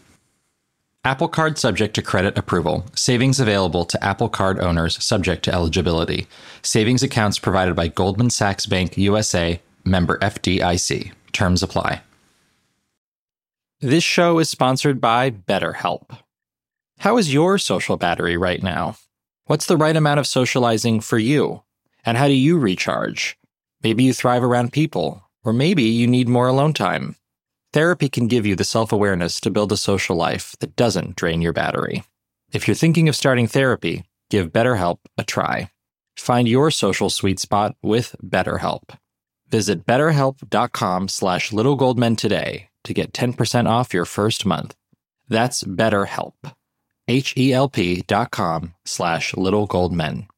Apple Card subject to credit approval. Savings available to Apple Card owners subject to eligibility. Savings accounts provided by Goldman Sachs Bank USA, member FDIC. Terms apply. This show is sponsored by BetterHelp. How is your social battery right now? What's the right amount of socializing for you? And how do you recharge? Maybe you thrive around people, or maybe you need more alone time. Therapy can give you the self awareness to build a social life that doesn't drain your battery. If you're thinking of starting therapy, give BetterHelp a try. Find your social sweet spot with BetterHelp. Visit betterhelp.com slash littlegoldmen today to get 10% off your first month. That's BetterHelp. H-E-L-P dot com slash littlegoldmen.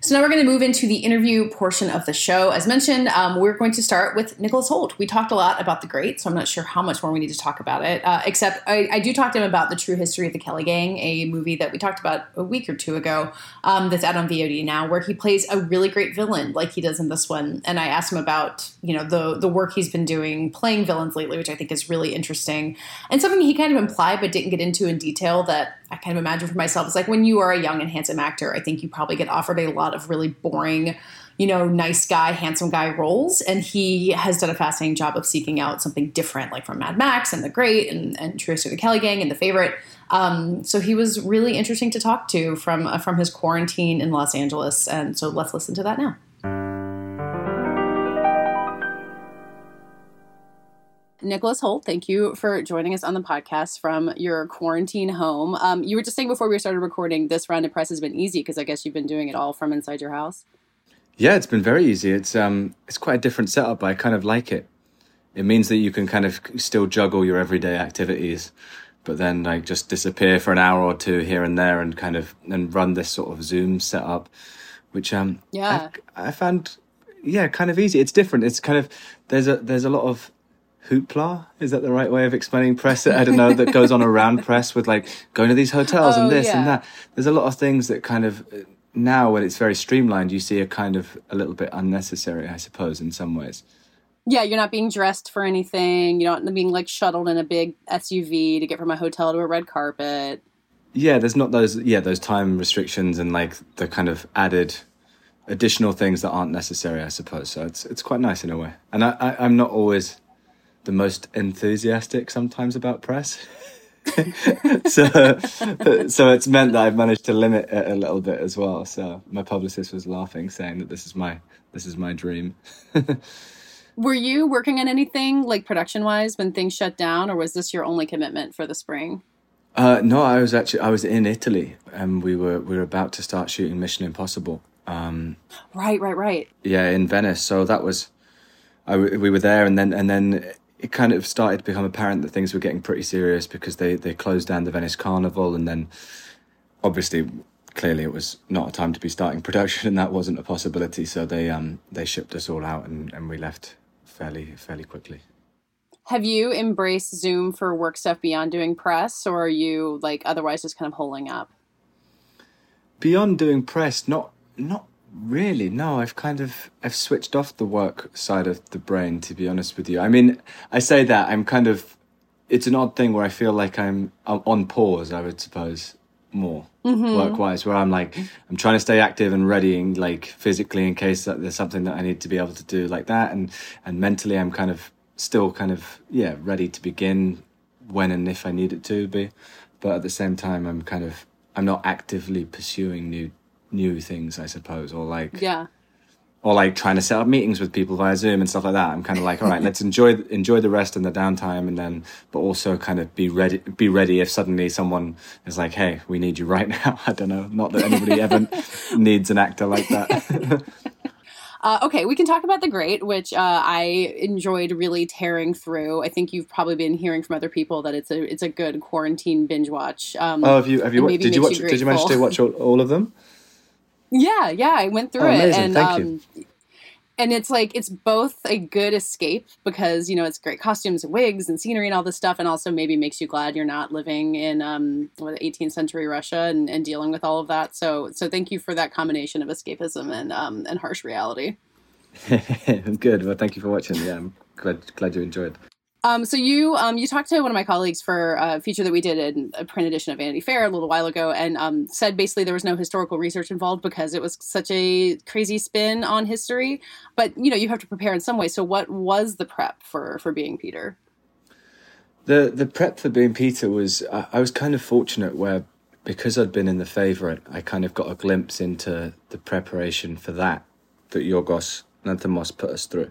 So now we're going to move into the interview portion of the show. As mentioned, um, we're going to start with Nicholas Hoult. We talked a lot about The Great, so I'm not sure how much more we need to talk about it. Uh, except I, I, do talk to him about the true history of the Kelly Gang, a movie that we talked about a week or two ago um, that's out on VOD now, where he plays a really great villain like he does in this one. And I asked him about you know the the work he's been doing playing villains lately, which I think is really interesting and something he kind of implied but didn't get into in detail that I kind of imagine for myself. It's like when you are a young and handsome actor, I think you probably get offered a lot of really boring, you know, nice guy, handsome guy roles. And he has done a fascinating job of seeking out something different, like from Mad Max and The Great and, and True History of the Kelly Gang and The Favorite. Um, so he was really interesting to talk to from uh, from his quarantine in Los Angeles. And so let's listen to that now. Nicholas Hoult, thank you for joining us on the podcast from your quarantine home. Um, you were just saying before we started recording, this round of press has been easy because I guess you've been doing it all from inside your house. Yeah, it's been very easy. It's um, it's quite a different setup. But I kind of like it. It means that you can kind of still juggle your everyday activities, but then like just disappear for an hour or two here and there, and kind of and run this sort of Zoom setup, which um, yeah, I, I found yeah kind of easy. It's different. It's kind of there's a there's a lot of hoopla is that the right way of explaining press i don't know that goes on around press with like going to these hotels oh, and this yeah. and that there's a lot of things that kind of uh, now when it's very streamlined you see a kind of a little bit unnecessary i suppose in some ways yeah you're not being dressed for anything you're not being like shuttled in a big suv to get from a hotel to a red carpet yeah, there's not those yeah those time restrictions and like the kind of added additional things that aren't necessary, I suppose. So it's it's quite nice in a way. And I, I I'm not always the most enthusiastic sometimes about press. so so it's meant that I've managed to limit it a little bit as well. So my publicist was laughing, saying that this is my this is my dream. Were you working on anything like production wise when things shut down, or was this your only commitment for the spring? Uh, no, I was actually I was in Italy, and we were we were about to start shooting Mission Impossible. Um, right, right, right. Yeah, in Venice. So that was, I we were there, and then and then it kind of started to become apparent that things were getting pretty serious because they they closed down the Venice Carnival, and then obviously clearly it was not a time to be starting production, and that wasn't a possibility. So they um they shipped us all out, and and we left fairly fairly quickly. Have you embraced Zoom for work stuff beyond doing press, or are you like otherwise just kind of holding up? Beyond doing press, not not really. No, I've kind of I've switched off the work side of the brain. To be honest with you, I mean, I say that I'm kind of. It's an odd thing where I feel like I'm, I'm on pause. I would suppose more mm-hmm. work wise, where I'm like I'm trying to stay active and readying like physically in case that there's something that I need to be able to do like that, and and mentally I'm kind of still kind of yeah ready to begin when and if I need it to be, but at the same time I'm kind of I'm not actively pursuing new new things I suppose or like yeah or like trying to set up meetings with people via Zoom and stuff like that. I'm kind of like, all right, let's enjoy enjoy the rest and the downtime, and then, but also kind of be ready be ready if suddenly someone is like, hey, we need you right now. I don't know, not that anybody ever needs an actor like that. Uh, okay, we can talk about The Great, which uh, I enjoyed really tearing through. I think you've probably been hearing from other people that it's a it's a good quarantine binge watch. Um, oh, have you have you did you watch you did you manage to watch all, all of them? Yeah, yeah, I went through oh, it, and Thank um, you. and it's like it's both a good escape because you know it's great costumes and wigs and scenery and all this stuff, and also maybe makes you glad you're not living in um, what 18th century Russia and, and dealing with all of that. So, so thank you for that combination of escapism and um, and harsh reality. good. Well, thank you for watching. Yeah, I'm glad glad you enjoyed. Um, so you um, you talked to one of my colleagues for a feature that we did in a print edition of Vanity Fair a little while ago, and um, said basically there was no historical research involved because it was such a crazy spin on history. But you know you have to prepare in some way. So what was the prep for for being Peter? The the prep for being Peter was I, I was kind of fortunate where because I'd been in the favourite, I kind of got a glimpse into the preparation for that that Yorgos Lanthimos put us through.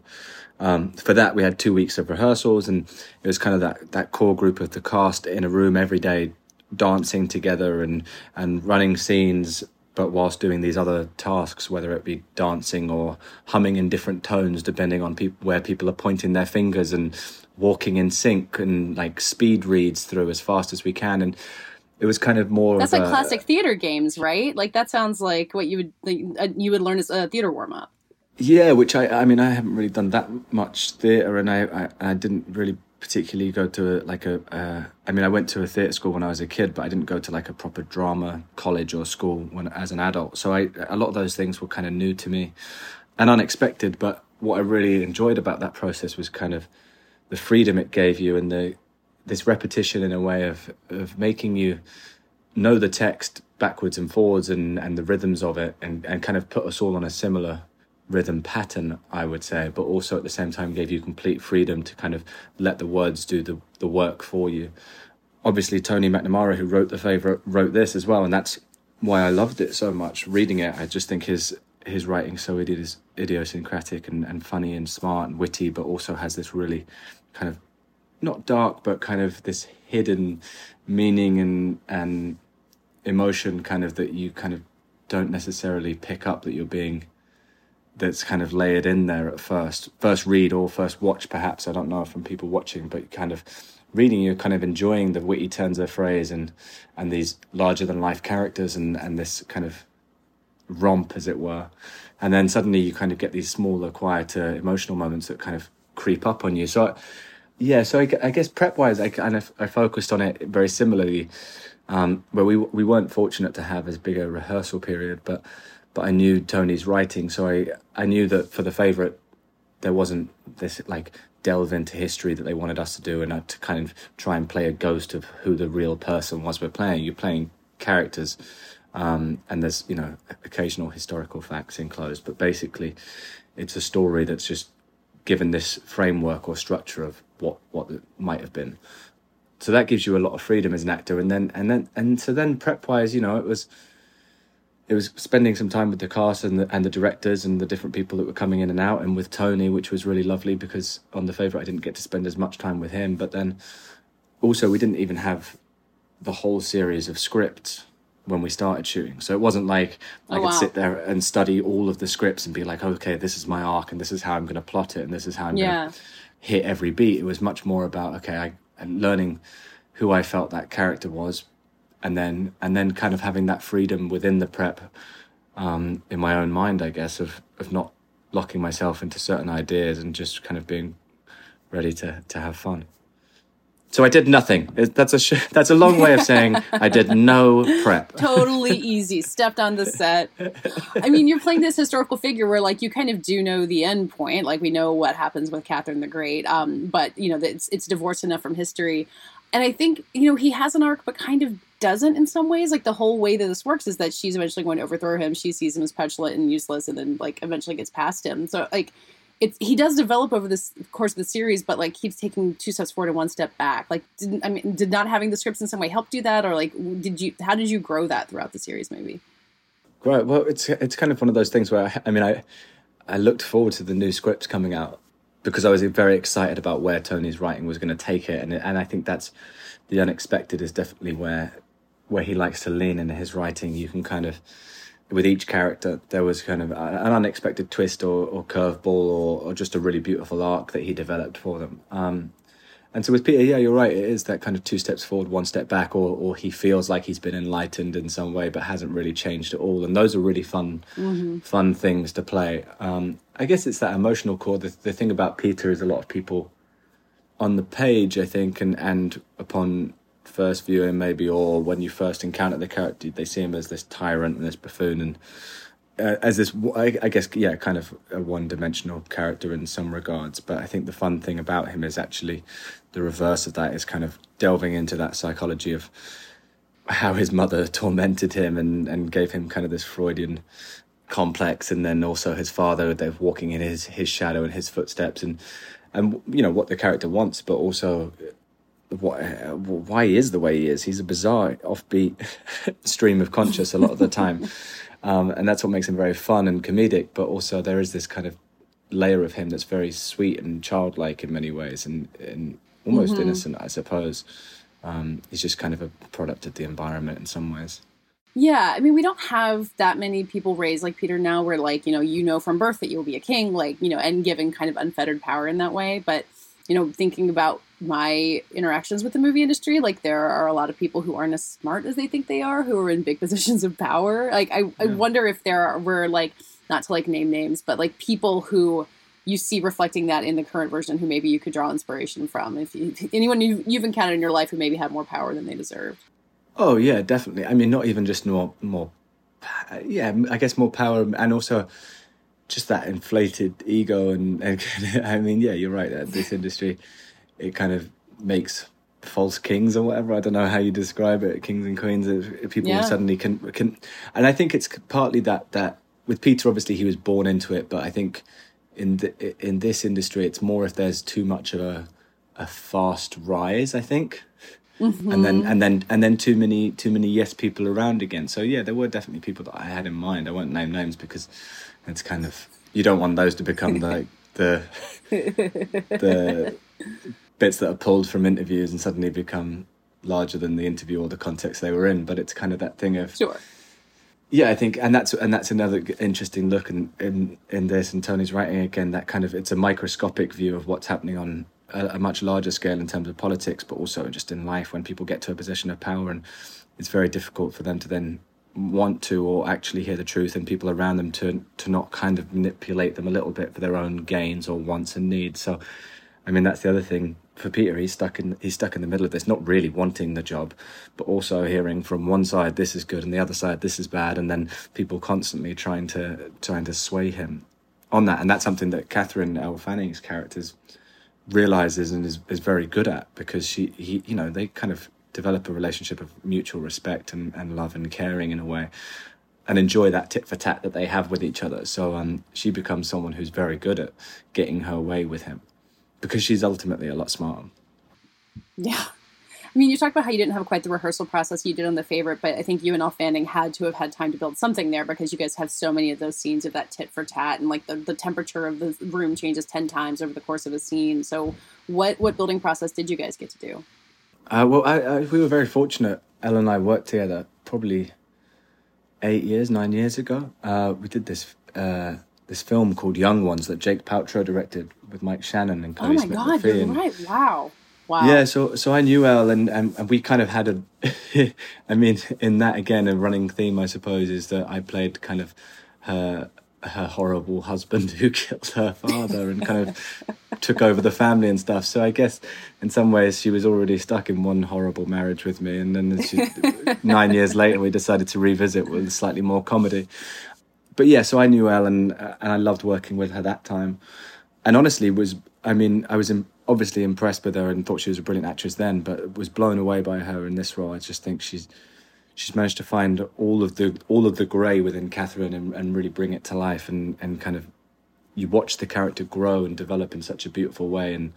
Um, for that, we had two weeks of rehearsals, and it was kind of that that core group of the cast in a room every day, dancing together and and running scenes, but whilst doing these other tasks, whether it be dancing or humming in different tones, depending on pe- where people are pointing their fingers, and walking in sync and like speed reads through as fast as we can, and it was kind of more. That's like a, classic theater games, right? Like that sounds like what you would like, uh, you would learn as a theater warm up. Yeah, which I I mean I haven't really done that much theatre, and I, I I didn't really particularly go to a, like a. Uh, I mean I went to a theatre school when I was a kid, but I didn't go to like a proper drama college or school when as an adult. So I a lot of those things were kind of new to me, and unexpected. But what I really enjoyed about that process was kind of the freedom it gave you and the this repetition in a way of of making you know the text backwards and forwards and and the rhythms of it and and kind of put us all on a similar rhythm pattern, I would say, but also at the same time gave you complete freedom to kind of let the words do the, the work for you. Obviously, Tony McNamara, who wrote the favorite, wrote this as well, and that's why I loved it so much. Reading it, I just think his his writing so it is idiosyncratic and, and funny and smart and witty, but also has this really kind of not dark, but kind of this hidden meaning and and emotion, kind of that you kind of don't necessarily pick up that you're being that's kind of layered in there at first first read or first watch perhaps. I don't know from people watching but kind of reading you're kind of enjoying the witty turns of phrase and and these larger than life characters and and this kind of romp as it were. And then suddenly you kind of get these smaller quieter emotional moments that kind of creep up on you. So I, yeah so i, I guess prep wise i kind of i focused on it very similarly um, where we we weren't fortunate to have as big a rehearsal period but but I knew Tony's writing, so I I knew that for the favorite there wasn't this like delve into history that they wanted us to do and uh, to kind of try and play a ghost of who the real person was we're playing. You're playing characters. Um, and there's you know occasional historical facts enclosed, but basically, it's a story that's just given this framework or structure of what what might have been. So that gives you a lot of freedom as an actor, and then and then and so then prep wise, you know, it was it was spending some time with the cast and the, and the directors and the different people that were coming in and out, and with Tony, which was really lovely because on the favorite I didn't get to spend as much time with him, but then also we didn't even have the whole series of scripts when we started shooting. So it wasn't like oh, I Oh, could wow. sit there and study all of the scripts and be like, okay, this is my arc and this is how I'm going to plot it and this is how I'm Yeah. going to hit every beat. It was much more about okay, I and learning who I felt that character was, and then and then kind of having that freedom within the prep um, in my own mind, I guess, of of not locking myself into certain ideas and just kind of being ready to to have fun. So I did nothing. That's a sh- that's a long way of saying I did no prep. totally easy. Stepped on the set. I mean, you're playing this historical figure where, like, you kind of do know the end point. Like, we know what happens with Catherine the Great. Um, but you know, it's it's divorced enough from history. And I think you know he has an arc, but kind of doesn't in some ways. Like the whole way that this works is that she's eventually going to overthrow him. She sees him as petulant and useless, and then like eventually gets past him. So like. It's, he does develop over this course of the series, but like keeps taking two steps forward and one step back. Like, didn't I mean, did not having the scripts in some way help do that, or like, did you? How did you grow that throughout the series? Maybe. Right. Well, it's it's kind of one of those things where I, I mean, I I looked forward to the new scripts coming out because I was very excited about where Tony's writing was going to take it, and and I think that's the unexpected is definitely where where he likes to lean in his writing. You can kind of with each character there was kind of an unexpected twist or, or curveball or, or just a really beautiful arc that he developed for them. Um, and so with Peter, yeah, you're right. It is that kind of two steps forward, one step back, or or he feels like he's been enlightened in some way, but hasn't really changed at all. And those are really fun, Mhm. fun things to play. Um, I guess it's that emotional core. The, the thing about Peter is a lot of people on the page, I think, and and upon first viewing maybe, or when you first encounter the character, they see him as this tyrant and this buffoon and uh, as this, I, I guess, yeah, kind of a one-dimensional character in some regards. But I think the fun thing about him is actually the reverse of that is kind of delving into that psychology of how his mother tormented him and and gave him kind of this Freudian complex, and then also his father, they're walking in his his shadow and his footsteps, and and you know what the character wants, but also what uh, why he is the way he is. He's a bizarre, offbeat stream of conscious a lot of the time, um, and that's what makes him very fun and comedic. But also there is this kind of layer of him that's very sweet and childlike in many ways, and, and almost Mhm. innocent, I suppose. Um, he's just kind of a product of the environment in some ways. Yeah, I mean, we don't have that many people raised like Peter now, where like you know, you know from birth that you'll be a king, like you know, and given kind of unfettered power in that way. But you know, thinking about my interactions with the movie industry, like there are a lot of people who aren't as smart as they think they are, who are in big positions of power. Like I, I wonder if there are, were like not to like name names, but like people who you see reflecting that in the current version, who maybe you could draw inspiration from. If, you, anyone you, you've encountered in your life who maybe had more power than they deserved. Oh yeah, definitely. I mean, not even just more more, yeah. I guess more power and also just that inflated ego and, and I mean, yeah, you're right. That this industry, it kind of makes false kings or whatever. I don't know how you describe it, kings and queens. People Yeah. suddenly can can, and I think it's partly that that with Peter, obviously he was born into it, but I think in the, in this industry, it's more if there's too much of a a fast rise. I think and then Mhm. and then and then too many too many yes people around again. So yeah, there were definitely people that I had in mind. I won't name names because it's kind of you don't want those to become like the the bits that are pulled from interviews and suddenly become larger than the interview or the context they were in. But it's kind of that thing of Sure. yeah, I think, and that's and that's another interesting look in in in this. And Tony's writing again that kind of it's a microscopic view of what's happening on a, a much larger scale in terms of politics, but also just in life when people get to a position of power, and it's very difficult for them to then want to or actually hear the truth, and people around them to to not kind of manipulate them a little bit for their own gains or wants and needs. So, I mean, that's the other thing for Peter. He's stuck in he's stuck in the middle of this, not really wanting the job, but also hearing from one side this is good and the other side this is bad, and then people constantly trying to trying to sway him on that. And that's something that Catherine Elle Fanning's characters realizes and is, is very good at because she he you know they kind of develop a relationship of mutual respect and, and love and caring in a way and enjoy that tit for tat that they have with each other. So um, she becomes someone who's very good at getting her way with him because she's ultimately a lot smarter. Yeah. I mean, you talked about how you didn't have quite the rehearsal process you did on The Favorite, but I think you and Elle Fanning had to have had time to build something there because you guys have so many of those scenes of that tit for tat, and like the, the temperature of the room changes ten times over the course of a scene. So, what what building process did you guys get to do? Uh, well, I, I, we were very fortunate. Elle and I worked together probably eight years, nine years ago. Uh, we did this uh, this film called Young Ones that Jake Paltrow directed with Mike Shannon and Cody oh my Smith god, you're and- right! Wow, wow. Yeah, so so I knew Elle, and, and, and we kind of had a. I mean, in that again, a running theme, I suppose, is that I played kind of her her horrible husband who killed her father and kind of took over the family and stuff. So I guess in some ways she was already stuck in one horrible marriage with me, and then she, nine years later we decided to revisit with slightly more comedy. But yeah, so I knew Elle, and and I loved working with her that time and honestly was i mean i was obviously impressed with her and thought she was a brilliant actress then but was blown away by her in this role i just think she's she's managed to find all of the all of the gray within catherine and, and really bring it to life and and kind of you watch the character grow and develop in such a beautiful way and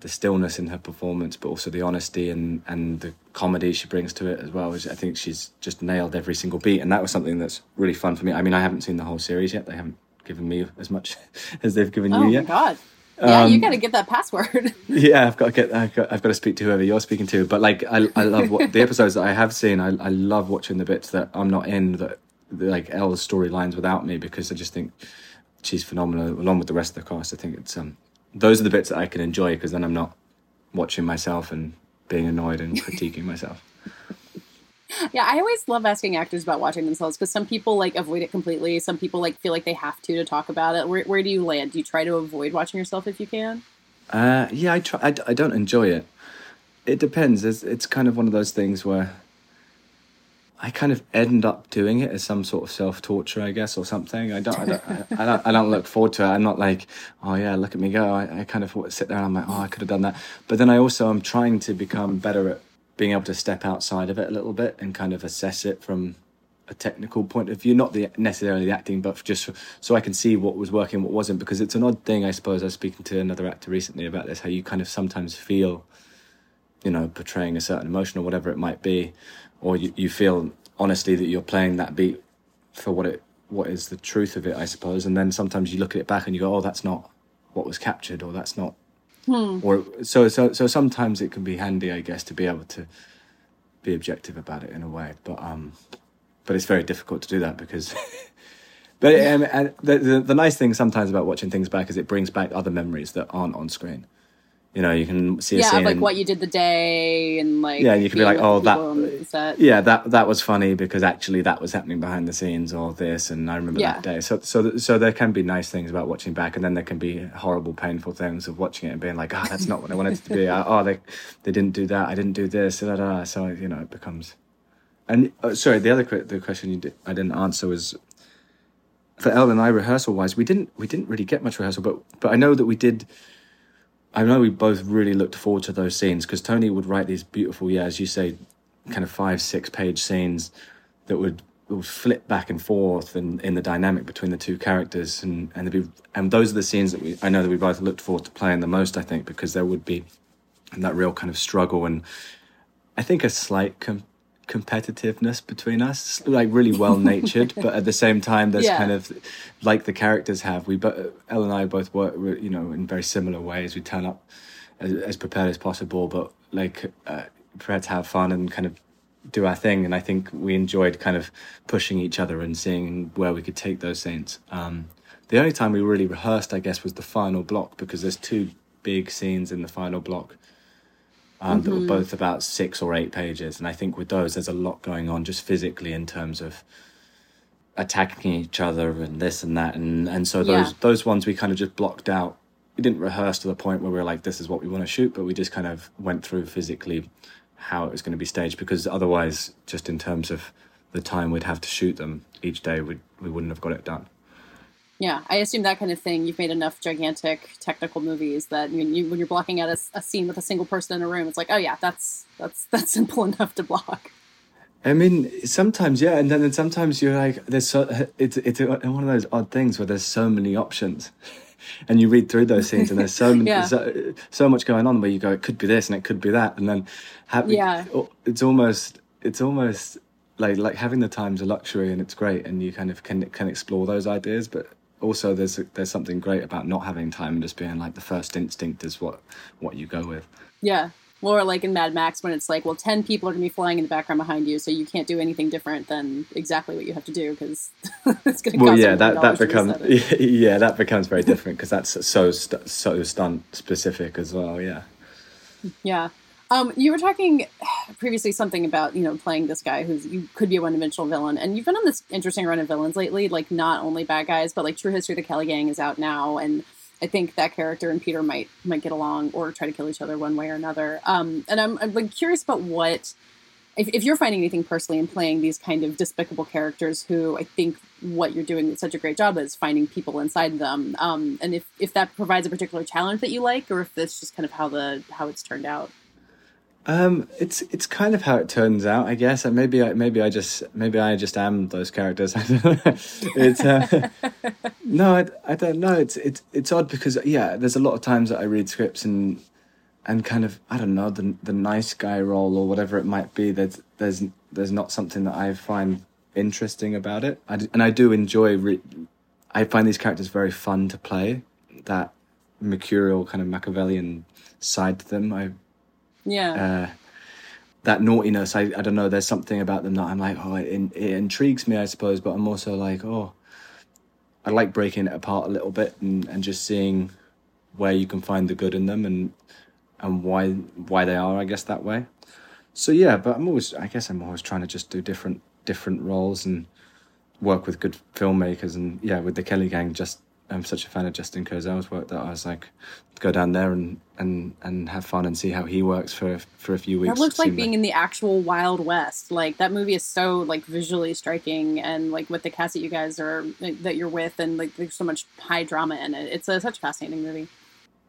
the stillness in her performance but also the honesty and and the comedy she brings to it as well i think she's just nailed every single beat. And that was something that's really fun for me. I mean i haven't seen the whole series yet. They haven't given me as much as they've given Oh you my yet. God. Yeah, you Um, got to get that password. yeah, I've got to get. I've got, I've got to speak to whoever you're speaking to. But like, I, I love what the episodes that I have seen. I, I love watching the bits that I'm not in. That like Elle's storylines without me because I just think she's phenomenal along with the rest of the cast. I think it's um those are the bits that I can enjoy because then I'm not watching myself and being annoyed and critiquing myself. Yeah, I always love asking actors about watching themselves because some people like avoid it completely. Some people like feel like they have to to talk about it. Where, where do you land? Do you try to avoid watching yourself if you can? Uh, yeah, I try. I don't enjoy it. It depends. It's, it's kind of one of those things where I kind of end up doing it as some sort of self torture, I guess, or something. I don't. I don't, I, I don't. I don't look forward to it. I'm not like, oh yeah, look at me go. I, I kind of sit there and I'm like, oh, I could have done that. But then I also am trying to become better at being able to step outside of it a little bit and kind of assess it from a technical point of view, not the necessarily the acting, but just so I can see what was working, what wasn't. Because it's an odd thing, I suppose. I was speaking to another actor recently about this, how you kind of sometimes feel, you know, portraying a certain emotion or whatever it might be, or you, you feel honestly that you're playing that beat for what it what is the truth of it, I suppose. And then sometimes you look at it back and you go, oh, that's not what was captured, or that's not Hmm. or so so so sometimes it can be handy i guess to be able to be objective about it in a way but um but it's very difficult to do that because but um, and the, the the nice thing sometimes about watching things back is it brings back other memories that aren't on screen you know you can see a yeah, like what you did the day and like yeah you can be like oh the people on the that yeah that that was funny because actually that was happening behind the scenes or this and i remember Yeah. that day so so so there can be nice things about watching back and then there can be horrible painful things of watching it and being like oh that's not what i wanted it to be oh they they didn't do that i didn't do this da, da, da. so you know it becomes and uh, sorry the other que- the question you did, i didn't answer was for Elle and I rehearsal wise, we didn't we didn't really get much rehearsal, but but I know that we did. I know we both really looked forward to those scenes because Tony would write these beautiful, yeah, as you say, kind of five six page scenes that would would flip back and forth and in the dynamic between the two characters and and be, and those are the scenes that we I know that we both looked forward to playing the most. I think because there would be that real kind of struggle and I think a slight com- competitiveness between us, like really well natured, but at the same time, there's Yeah. kind of like the characters have. We, but Elle and I both work, you know, in very similar ways. We turn up as, as prepared as possible, but like uh, prepared to have fun and kind of do our thing. And I think we enjoyed kind of pushing each other and seeing where we could take those scenes. Um, the only time we really rehearsed, I guess, was the final block because there's two big scenes in the final block um, that were Mhm. both about six or eight pages. And I think with those, there's a lot going on just physically in terms of attacking each other and this and that. And, and so those, Yeah. those ones we kind of just blocked out. We didn't rehearse to the point where we were like, this is what we want to shoot, but we just kind of went through physically how it was going to be staged because otherwise, just in terms of the time we'd have to shoot them each day, we we wouldn't have got it done. Yeah, I assume that kind of thing. You've made enough gigantic technical movies that when, you, when you're blocking out a, a, scene with a single person in a room, it's like, oh yeah, that's that's that's simple enough to block. I mean, sometimes yeah, and then sometimes you're like, there's so it's it's one of those odd things where there's so many options, and you read through those scenes and there's so yeah. so, so much going on where you go, it could be this and it could be that, and then have, yeah, it's almost it's almost like like having the time's a luxury and it's great and you kind of can can explore those ideas but also there's there's something great about not having time and just being like the first instinct is what what you go with. Yeah. Or like in mad max when it's like well 10 people are going to be flying in the background behind you so you can't do anything different than exactly what you have to do because it's going to well yeah that that becomes yeah that becomes very different because that's so so stunt specific as well yeah. Yeah um, you were talking previously something about you know playing this guy who's you could be a one-dimensional villain, and you've been on this interesting run of villains lately. Like not only bad guys, but like True History of the Kelly Gang is out now, and I think that character and Peter might might get along or try to kill each other one way or another. Um, and I'm I'm like curious about what if, if you're finding anything personally in playing these kind of despicable characters who I think what you're doing such a great job is finding people inside them. Um, and if, if that provides a particular challenge that you like, or if that's just kind of how the how it's turned out. Um, it's it's kind of how it turns out, I guess. And maybe I maybe I just maybe I just am those characters. it's uh, no, I, I don't know. It's it's it's odd because yeah, there's a lot of times that I read scripts and and kind of I don't know the the nice guy role or whatever it might be. There's there's there's not something that I find interesting about it. I, and I do enjoy. Re- I find these characters very fun to play. That mercurial kind of Machiavellian side to them. I yeah. Uh, that naughtiness, I, I don't know, there's something about them that I'm like, oh, it, it intrigues me, I suppose, but I'm also like, oh, I like breaking it apart a little bit and, and just seeing where you can find the good in them and and why why they are, I guess, that way. So yeah, but I'm always, I guess, I'm always trying to just do different different roles and work with good filmmakers and yeah, with the Kelly Gang, just I'm such a fan of Justin Kurzel's work that I was like, go down there and, and, and have fun and see how he works for for a few weeks. That looks like being like... in the actual Wild West. Like that movie is so like visually striking, and like with the cast that you guys are that you're with, and like there's so much high drama in it. It's a, such a fascinating movie.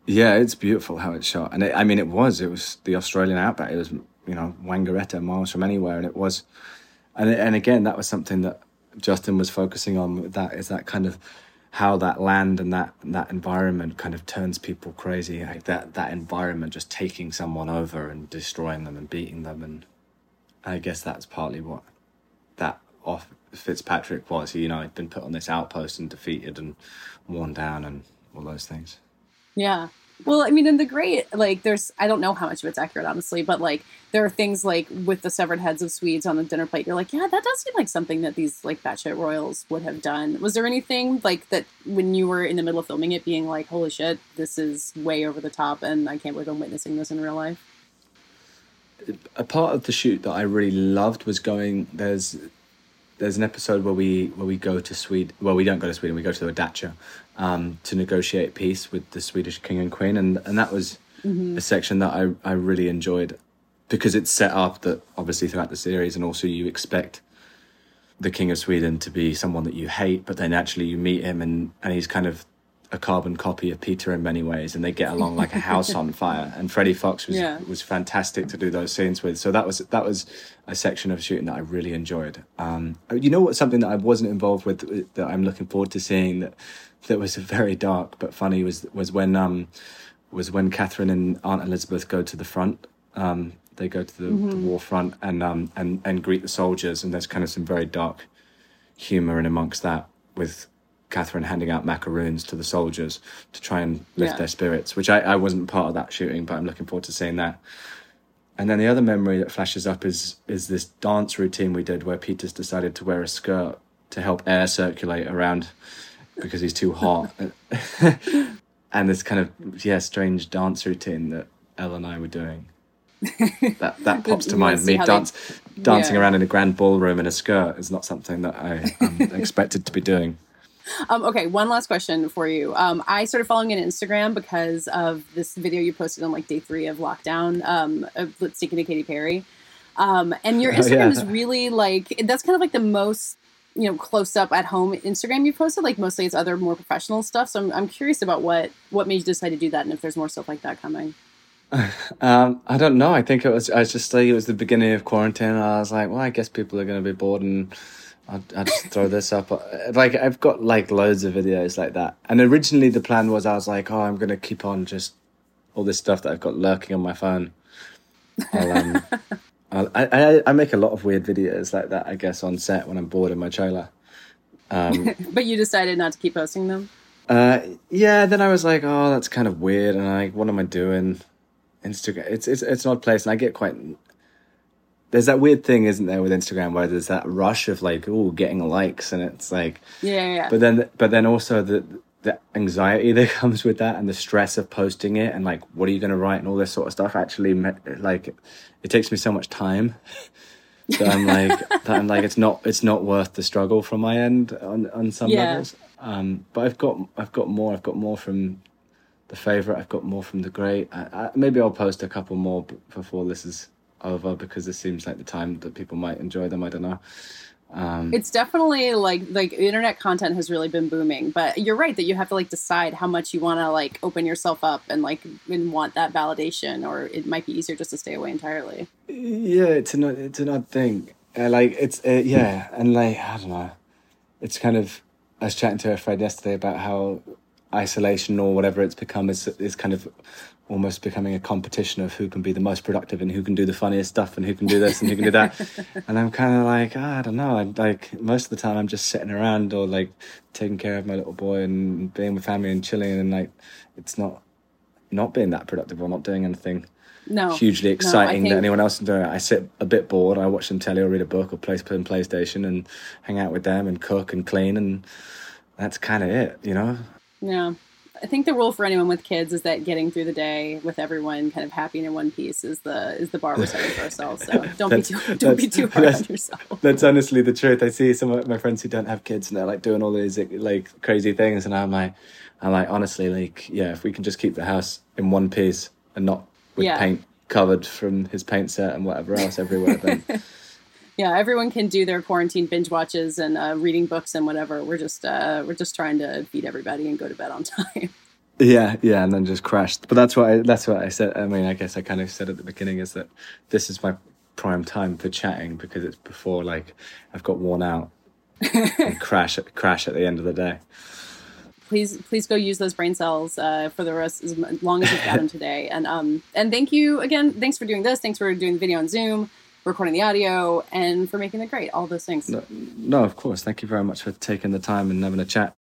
Yeah, it's beautiful how it's shot, and it, I mean, it was it was the Australian outback. It was you know Wangaratta, miles from anywhere, and it was, and and again that was something that Justin was focusing on. With that is that kind of how that land and that that environment kind of turns people crazy. Like that that environment just taking someone over and destroying them and beating them. And i guess that's partly what that off fitzpatrick was. You know he'd been put on this outpost and defeated and worn down and all those things. Yeah well, I mean, in the great, like, there's, I don't know how much of it's accurate, honestly, but like, there are things like with the severed heads of Swedes on the dinner plate. You're like, yeah, that does seem like something that these like batshit royals would have done. Was there anything like that when you were in the middle of filming it, being like, holy shit, this is way over the top, and I can't believe I'm witnessing this in real life? A part of the shoot that I really loved was going. There's there's an episode where we where we go to Sweden. Well, we don't go to Sweden. We go to the dacha um, to negotiate peace with the Swedish king and queen, and and that was mm-hmm. a section that I I really enjoyed because it's set up that obviously throughout the series, and also you expect the king of Sweden to be someone that you hate, but then actually you meet him and and he's kind of a carbon copy of Peter in many ways, and they get along like a house on fire. And Freddie Fox was yeah. was fantastic to do those scenes with. So that was that was a section of shooting that I really enjoyed. Um, you know what? Something that I wasn't involved with that I'm looking forward to seeing that that was very dark but funny was was when um was when Catherine and Aunt Elizabeth go to the front. Um, they go to the, mm-hmm. the war front and um and and greet the soldiers, and there's kind of some very dark humor in amongst that with Catherine handing out macaroons to the soldiers to try and lift yeah. their spirits, which I, I wasn't part of that shooting, but I'm looking forward to seeing that. And then the other memory that flashes up is is this dance routine we did where Peter's decided to wear a skirt to help air circulate around because he's too hot. and this kind of yeah strange dance routine that Elle and I were doing. that that pops to mind. Me dance they, dancing yeah. around in a grand ballroom in a skirt is not something that I am expected to be doing. Um, okay, one last question for you. Um, I started following you on Instagram because of this video you posted on like day three of lockdown, um, of speaking to Katy Perry. Um, and your Instagram oh, yeah. is really like that's kind of like the most you know close up at home Instagram you posted. Like mostly it's other more professional stuff. So I'm I'm curious about what what made you decide to do that, and if there's more stuff like that coming. Um, I don't know. I think it was. I was just like it was the beginning of quarantine. And I was like, well, I guess people are going to be bored, and I'll, I'll just throw this up. Like I've got like loads of videos like that. And originally the plan was I was like, oh, I'm going to keep on just all this stuff that I've got lurking on my phone. I'll, um, I'll, I, I I make a lot of weird videos like that. I guess on set when I'm bored in my trailer. Um, but you decided not to keep posting them. uh, yeah. Then I was like, oh, that's kind of weird. And I, like, what am I doing? Instagram. It's it's it's an odd place, and I get quite. There's that weird thing, isn't there, with Instagram, where there's that rush of like, oh, getting likes, and it's like, Yeah, yeah. yeah. but then but then also the the anxiety that comes with that, and the stress of posting it, and like, what are you going to write, and all this sort of stuff. Actually, like, it takes me so much time. that I'm like that I'm like it's not it's not worth the struggle from my end on on some Yeah. levels. Um, but I've got I've got more. I've got more from the favorite. I've got more from the great. I, I, maybe I'll post a couple more before this is over because this seems like the time that people might enjoy them. I don't know. Um, It's definitely like like internet content has really been booming, but you're right that you have to like decide how much you want to like open yourself up and like and want that validation, or it might be easier just to stay away entirely. yeah, it's an odd- it's an odd thing. Uh, like it's uh, yeah, and like I don't know. It's kind of. I was chatting to a friend yesterday about how isolation or whatever it's become is is kind of almost becoming a competition of who can be the most productive and who can do the funniest stuff and who can do this and who can do that. and I'm kind of like, ah, I don't know. I like most of the time I'm just sitting around or like taking care of my little boy and being with family and chilling and like it's not not being that productive or not doing anything No, hugely no, exciting think- that anyone else is doing it. I sit a bit bored. I watch some telly or read a book or play some PlayStation and hang out with them and cook and clean and that's kind of it, you know. Yeah. I think the rule for anyone with kids is that getting through the day with everyone kind of happy and in one piece is the is the bar we're setting for ourselves. So don't be too don't be too hard on yourself. That's honestly the truth. I see some of my friends who don't have kids and they're like doing all these like crazy things, and I'm like, I'm like honestly, like yeah, if we can just keep the house in one piece and not with Yeah. paint covered from his paint set and whatever else everywhere, then Yeah, everyone can do their quarantine binge watches and uh, reading books and whatever. We're just uh, we're just trying to feed everybody and go to bed on time. Yeah, yeah, and then just crashed. But that's what I, that's what I said. I mean, I guess I kind of said at the beginning is that this is my prime time for chatting because it's before like I've got worn out and crash at crash at the end of the day. please please go use those brain cells uh, for the rest as long as you've got them today. And um and thank you again. Thanks for doing this. Thanks for doing the video on Zoom, recording the audio, and for making it great. All those things. No, no, of course. Thank you very much for taking the time and having a chat.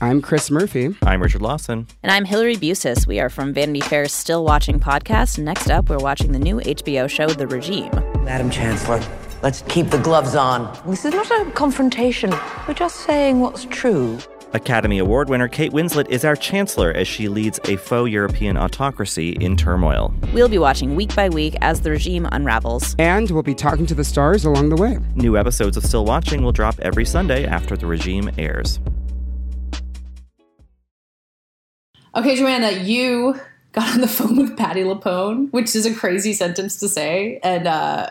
I'm Chris Murphy. I'm Richard Lawson. And I'm Hillary Busis. We are from Vanity Fair's Still Watching podcast. Next up, we're watching the new HBO show, The Regime. Madam Chancellor, let's keep the gloves on. This is not a confrontation. We're just saying what's true. Academy Award winner Kate Winslet is our chancellor as she leads a faux European autocracy in turmoil. We'll be watching week by week as the regime unravels. And we'll be talking to the stars along the way. New episodes of Still Watching will drop every Sunday after the regime airs. Okay, Joanna, you got on the phone with Patti LuPone, which is a crazy sentence to say, and uh,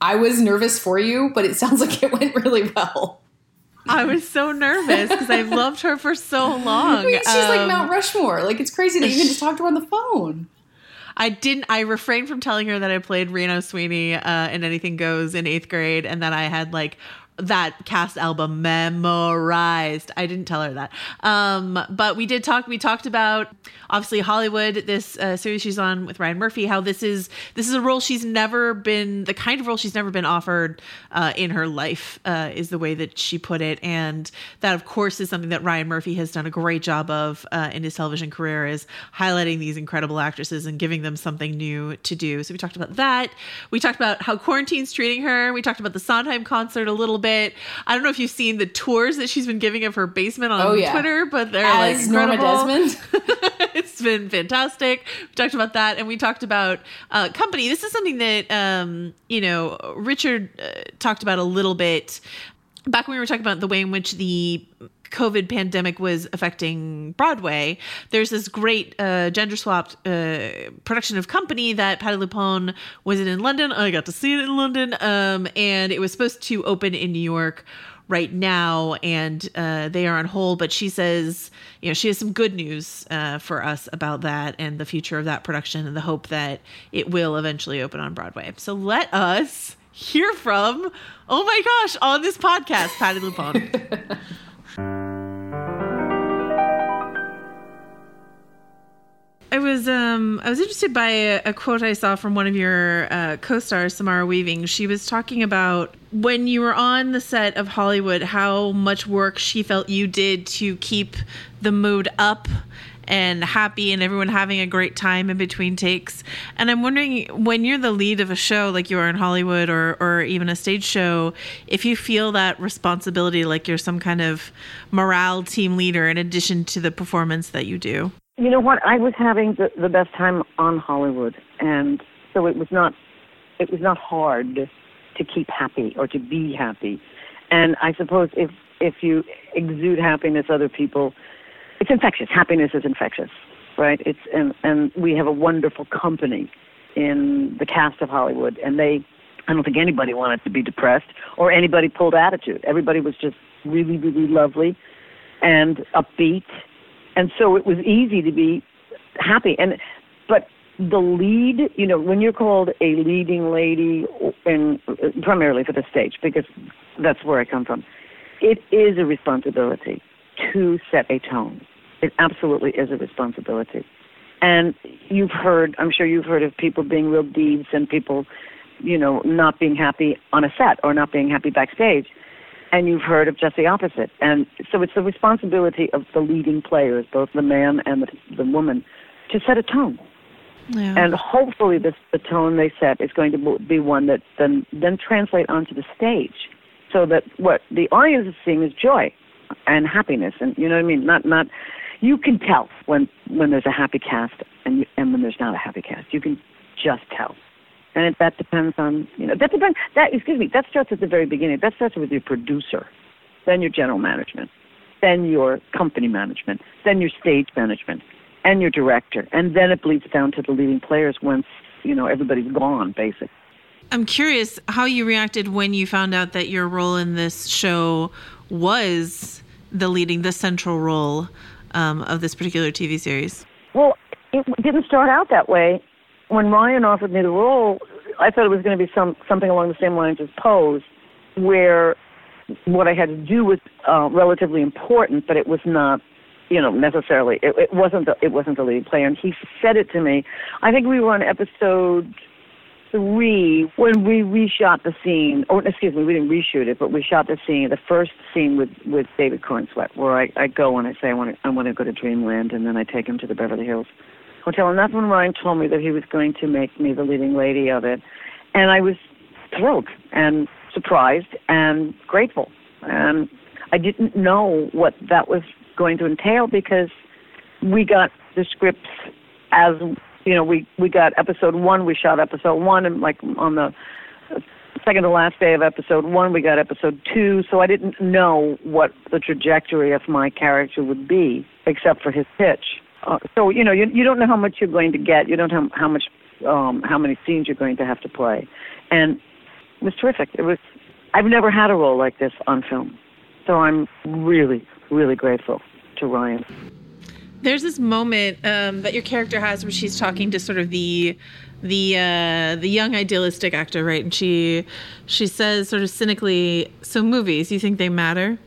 I was nervous for you, but it sounds like it went really well. I was so nervous because I've loved her for so long. I mean, she's like Um, Mount Rushmore. Like it's crazy that you can just talk to her on the phone. I didn't. I refrained from telling her that I played Reno Sweeney uh, in Anything Goes in eighth grade, and that I had like that cast album memorized. I didn't tell her that. Um, but we did talk. We talked about obviously Hollywood, this uh, series she's on with Ryan Murphy. How this is this is a role she's never been the kind of role she's never been offered uh, in her life. Uh, is the way that she put it, and that of course is something that Ryan Murphy has done a great job of uh, in his television career is highlighting these incredible actresses and giving them something new to do. So we talked about that. We talked about how quarantine's treating her. We talked about the Sondheim concert a little bit. I don't know if you've seen the tours that she's been giving of her basement on Oh, yeah. Twitter, but they're As like Norma. Desmond. it's been fantastic. We talked about that, and we talked about uh, company. This is something that um, you know Richard uh, talked about a little bit back when we were talking about the way in which the COVID pandemic was affecting Broadway, there's this great uh, gender swapped uh, production of Company that Patti LuPone was in in London. I got to see it in London, um, and it was supposed to open in New York right now, and uh, they are on hold. But she says, you know, she has some good news uh, for us about that and the future of that production and the hope that it will eventually open on Broadway. So let us hear from, oh my gosh, on this podcast, Patti LuPone. you I was um I was interested by a, a, quote I saw from one of your uh, co-stars, Samara Weaving. She was talking about when you were on the set of Hollywood, how much work she felt you did to keep the mood up and happy and everyone having a great time in between takes. And I'm wondering when you're the lead of a show like you are in Hollywood or or even a stage show, if you feel that responsibility like you're some kind of morale team leader in addition to the performance that you do. You know what? I was having the, the best time on Hollywood, and so it was not it was not hard to keep happy or to be happy. And I suppose if if you exude happiness, other people, it's infectious. Happiness is infectious, right? It's and and we have a wonderful company in the cast of Hollywood, and they. I don't think anybody wanted to be depressed or anybody pulled attitude. Everybody was just really, really lovely and upbeat and so it was easy to be happy. And but the lead, you know, when you're called a leading lady, and primarily for the stage, because that's where I come from, it is a responsibility to set a tone. It absolutely is a responsibility. And you've heard, I'm sure you've heard of people being real deeds and people, you know, not being happy on a set or not being happy backstage and you've heard of just the opposite. And so it's the responsibility of the leading players, both the man and the, the woman, to set a tone. Yeah. And hopefully, this the tone they set is going to be one that then then translate onto the stage, so that what the audience is seeing is joy and happiness, and you know what I mean. Not not you can tell when when there's a happy cast and you, and when there's not a happy cast. You can just tell and it, that depends on you know that depends that excuse me that starts at the very beginning. That starts with your producer, then your general management, then your company management, then your stage management, and your director, and then it bleeds down to the leading players once you know everybody's gone, basically. I'm curious how you reacted when you found out that your role in this show was the leading, the central role um, of this particular TV series. Well, it didn't start out that way when Ryan offered me the role, I thought it was going to be some something along the same lines as Pose, where what I had to do was uh, relatively important, but it was not, you know, necessarily. It, it wasn't. The, it wasn't the lead player, and he said it to me. I think we were on episode three when we reshot the scene. Or excuse me, we didn't reshoot it, but we shot the scene, the first scene with with David Corenswet, where I, I go and I say I want to I want to go to Dreamland, and then I take him to the Beverly Hills hotel. And that's when Ryan told me that he was going to make me the leading lady of it. And I was thrilled and surprised and grateful. And I didn't know what that was going to entail because we got the scripts as you know we we got episode one we shot episode one and like on the second to last day of episode one we got episode two so i didn't know what the trajectory of my character would be except for his pitch uh, so you know you you don't know how much you're going to get. You don't know how much um, how many scenes you're going to have to play, and it was terrific. It was I've never had a role like this on film, so I'm really really grateful to Ryan. There's this moment um, that your character has where she's talking to sort of the the uh, the young idealistic actor, right? And she she says sort of cynically, "So movies, you think they matter?"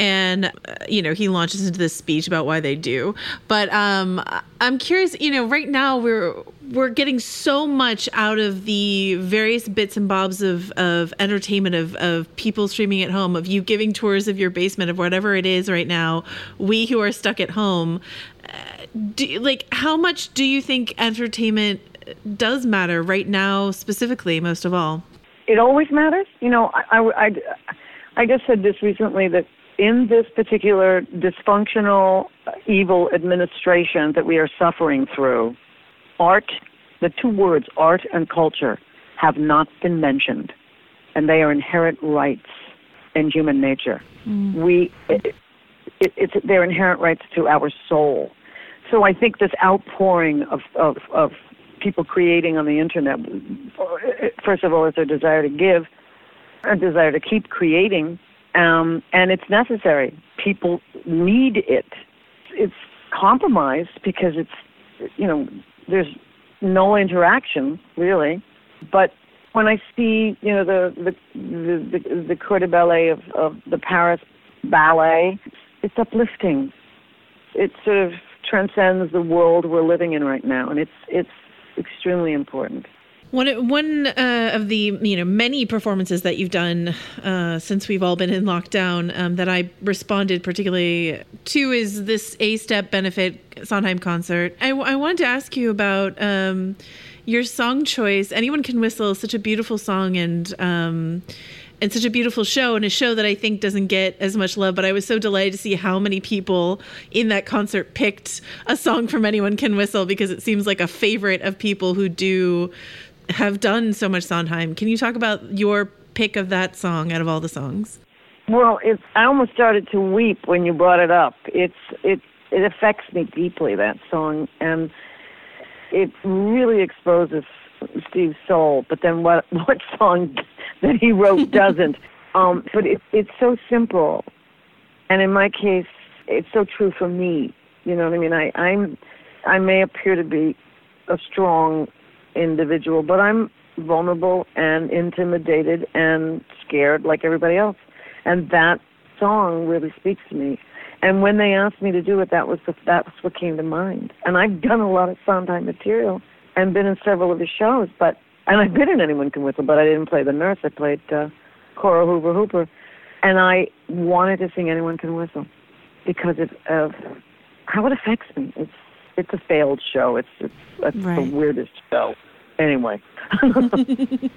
And uh, you know he launches into this speech about why they do. But um, i'm curious you know right now we're we're getting so much out of the various bits and bobs of, of entertainment of, of people streaming at home of you giving tours of your basement of whatever it is right now we who are stuck at home uh, do, like how much do you think entertainment does matter right now specifically most of all? It always matters. You know i, I, I I just said this recently that in this particular dysfunctional, evil administration that we are suffering through, art, the two words, art and culture, have not been mentioned. And they are inherent rights in human nature. Mm. We, it, it's their inherent rights to our soul. So I think this outpouring of, of, of people creating on the internet, first of all, is their desire to give, a desire to keep creating, um, and it's necessary. People need it. It's compromised because it's, you know, there's no interaction really. But when I see, you know, the the the the, the Corps de Ballet of, of the Paris Ballet, it's uplifting. It sort of transcends the world we're living in right now, and it's it's extremely important. One one uh, of the you know many performances that you've done uh, since we've all been in lockdown um, that I responded particularly to is this ASTEP benefit Sondheim concert. I, I wanted to ask you about um, your song choice. Anyone can whistle, such a beautiful song and. Um, and such a beautiful show and a show that I think doesn't get as much love. But I was so delighted to see how many people in that concert picked a song from Anyone Can Whistle because it seems like a favorite of people who do have done so much Sondheim. Can you talk about your pick of that song out of all the songs? Well, it's I almost started to weep when you brought it up. It's it it affects me deeply that song and it really exposes Steve's soul. But then what what song that he wrote doesn't? um, but it, it's so simple, and in my case, it's so true for me. You know what I mean? I I'm I may appear to be a strong individual, but I'm vulnerable and intimidated and scared like everybody else. And that song really speaks to me. And when they asked me to do it, that was the, that's what came to mind. And I've done a lot of Sondheim material and been in several of his shows, but and I've been in Anyone Can Whistle, but I didn't play the nurse. I played uh, Cora Hoover Hooper, and I wanted to sing Anyone Can Whistle because of, of how it affects me. It's it's a failed show. It's it's, right. the weirdest show. Anyway.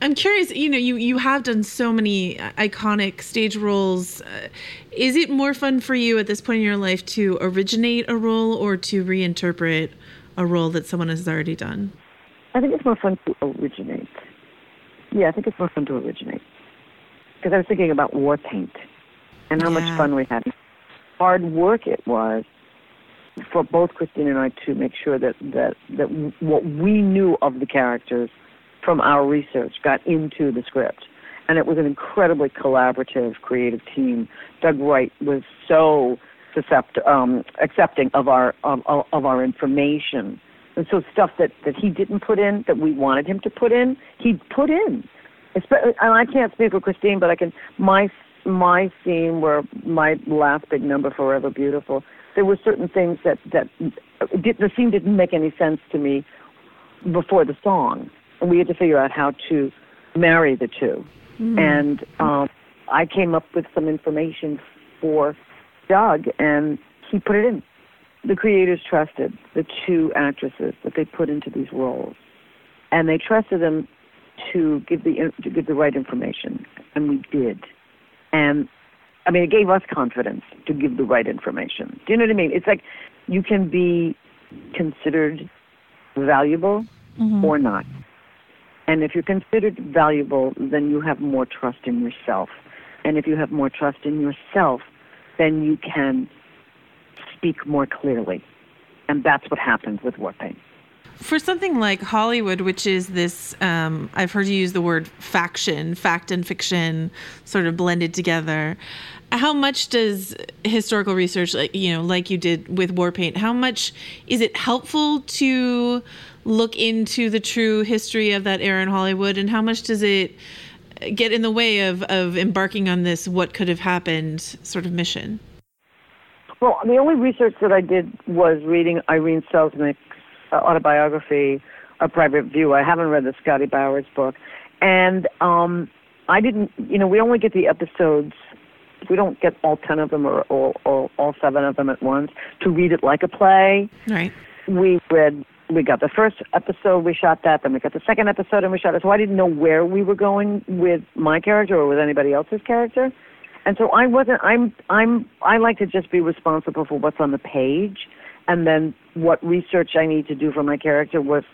I'm curious, you know, you, you have done so many iconic stage roles. Uh, is it more fun for you at this point in your life to originate a role or to reinterpret a role that someone has already done? I think it's more fun to originate. Yeah, I think it's more fun to originate. Because I was thinking about War Paint and how yeah. much fun we had. Hard work it was for both Christine and I to make sure that that that what we knew of the characters from our research got into the script, and it was an incredibly collaborative, creative team. Doug Wright was so um, accepting of our of, of our information, and so stuff that that he didn't put in that we wanted him to put in, he put in. And I can't speak for Christine, but I can. My my scene where my last big number, Forever Beautiful, there were certain things that that did, the scene didn't make any sense to me before the song, and we had to figure out how to marry the 2 mm-hmm. And um, I came up with some information for Doug, and he put it in. The creators trusted the two actresses that they put into these roles, and they trusted them to give the to give the right information, and we did. And I mean, it gave us confidence to give the right information. Do you know what I mean? It's like you can be considered valuable mm-hmm. or not. And if you're considered valuable, then you have more trust in yourself. And if you have more trust in yourself, then you can speak more clearly. And that's what happens with War Paint. For something like Hollywood, which is this, um, I've heard you use the word faction, fact and fiction sort of blended together. How much does historical research like you know like you did with war paint how much is it helpful to look into the true history of that era in hollywood? And how much does it get in the way of of embarking on this what could have happened sort of mission? Well the only research that i did was reading irene selznick's uh, autobiography a private view i haven't read the scotty bowers book and um i didn't you know we only get the episodes we don't get all 10 of them or, or, or all seven of them at once to read it like a play. Right. We read, we got the first episode, we shot that, then we got the second episode and we shot it. So I didn't know where we were going with my character or with anybody else's character. And so I wasn't, I'm, I'm, I like to just be responsible for what's on the page. And then what research I need to do for my character was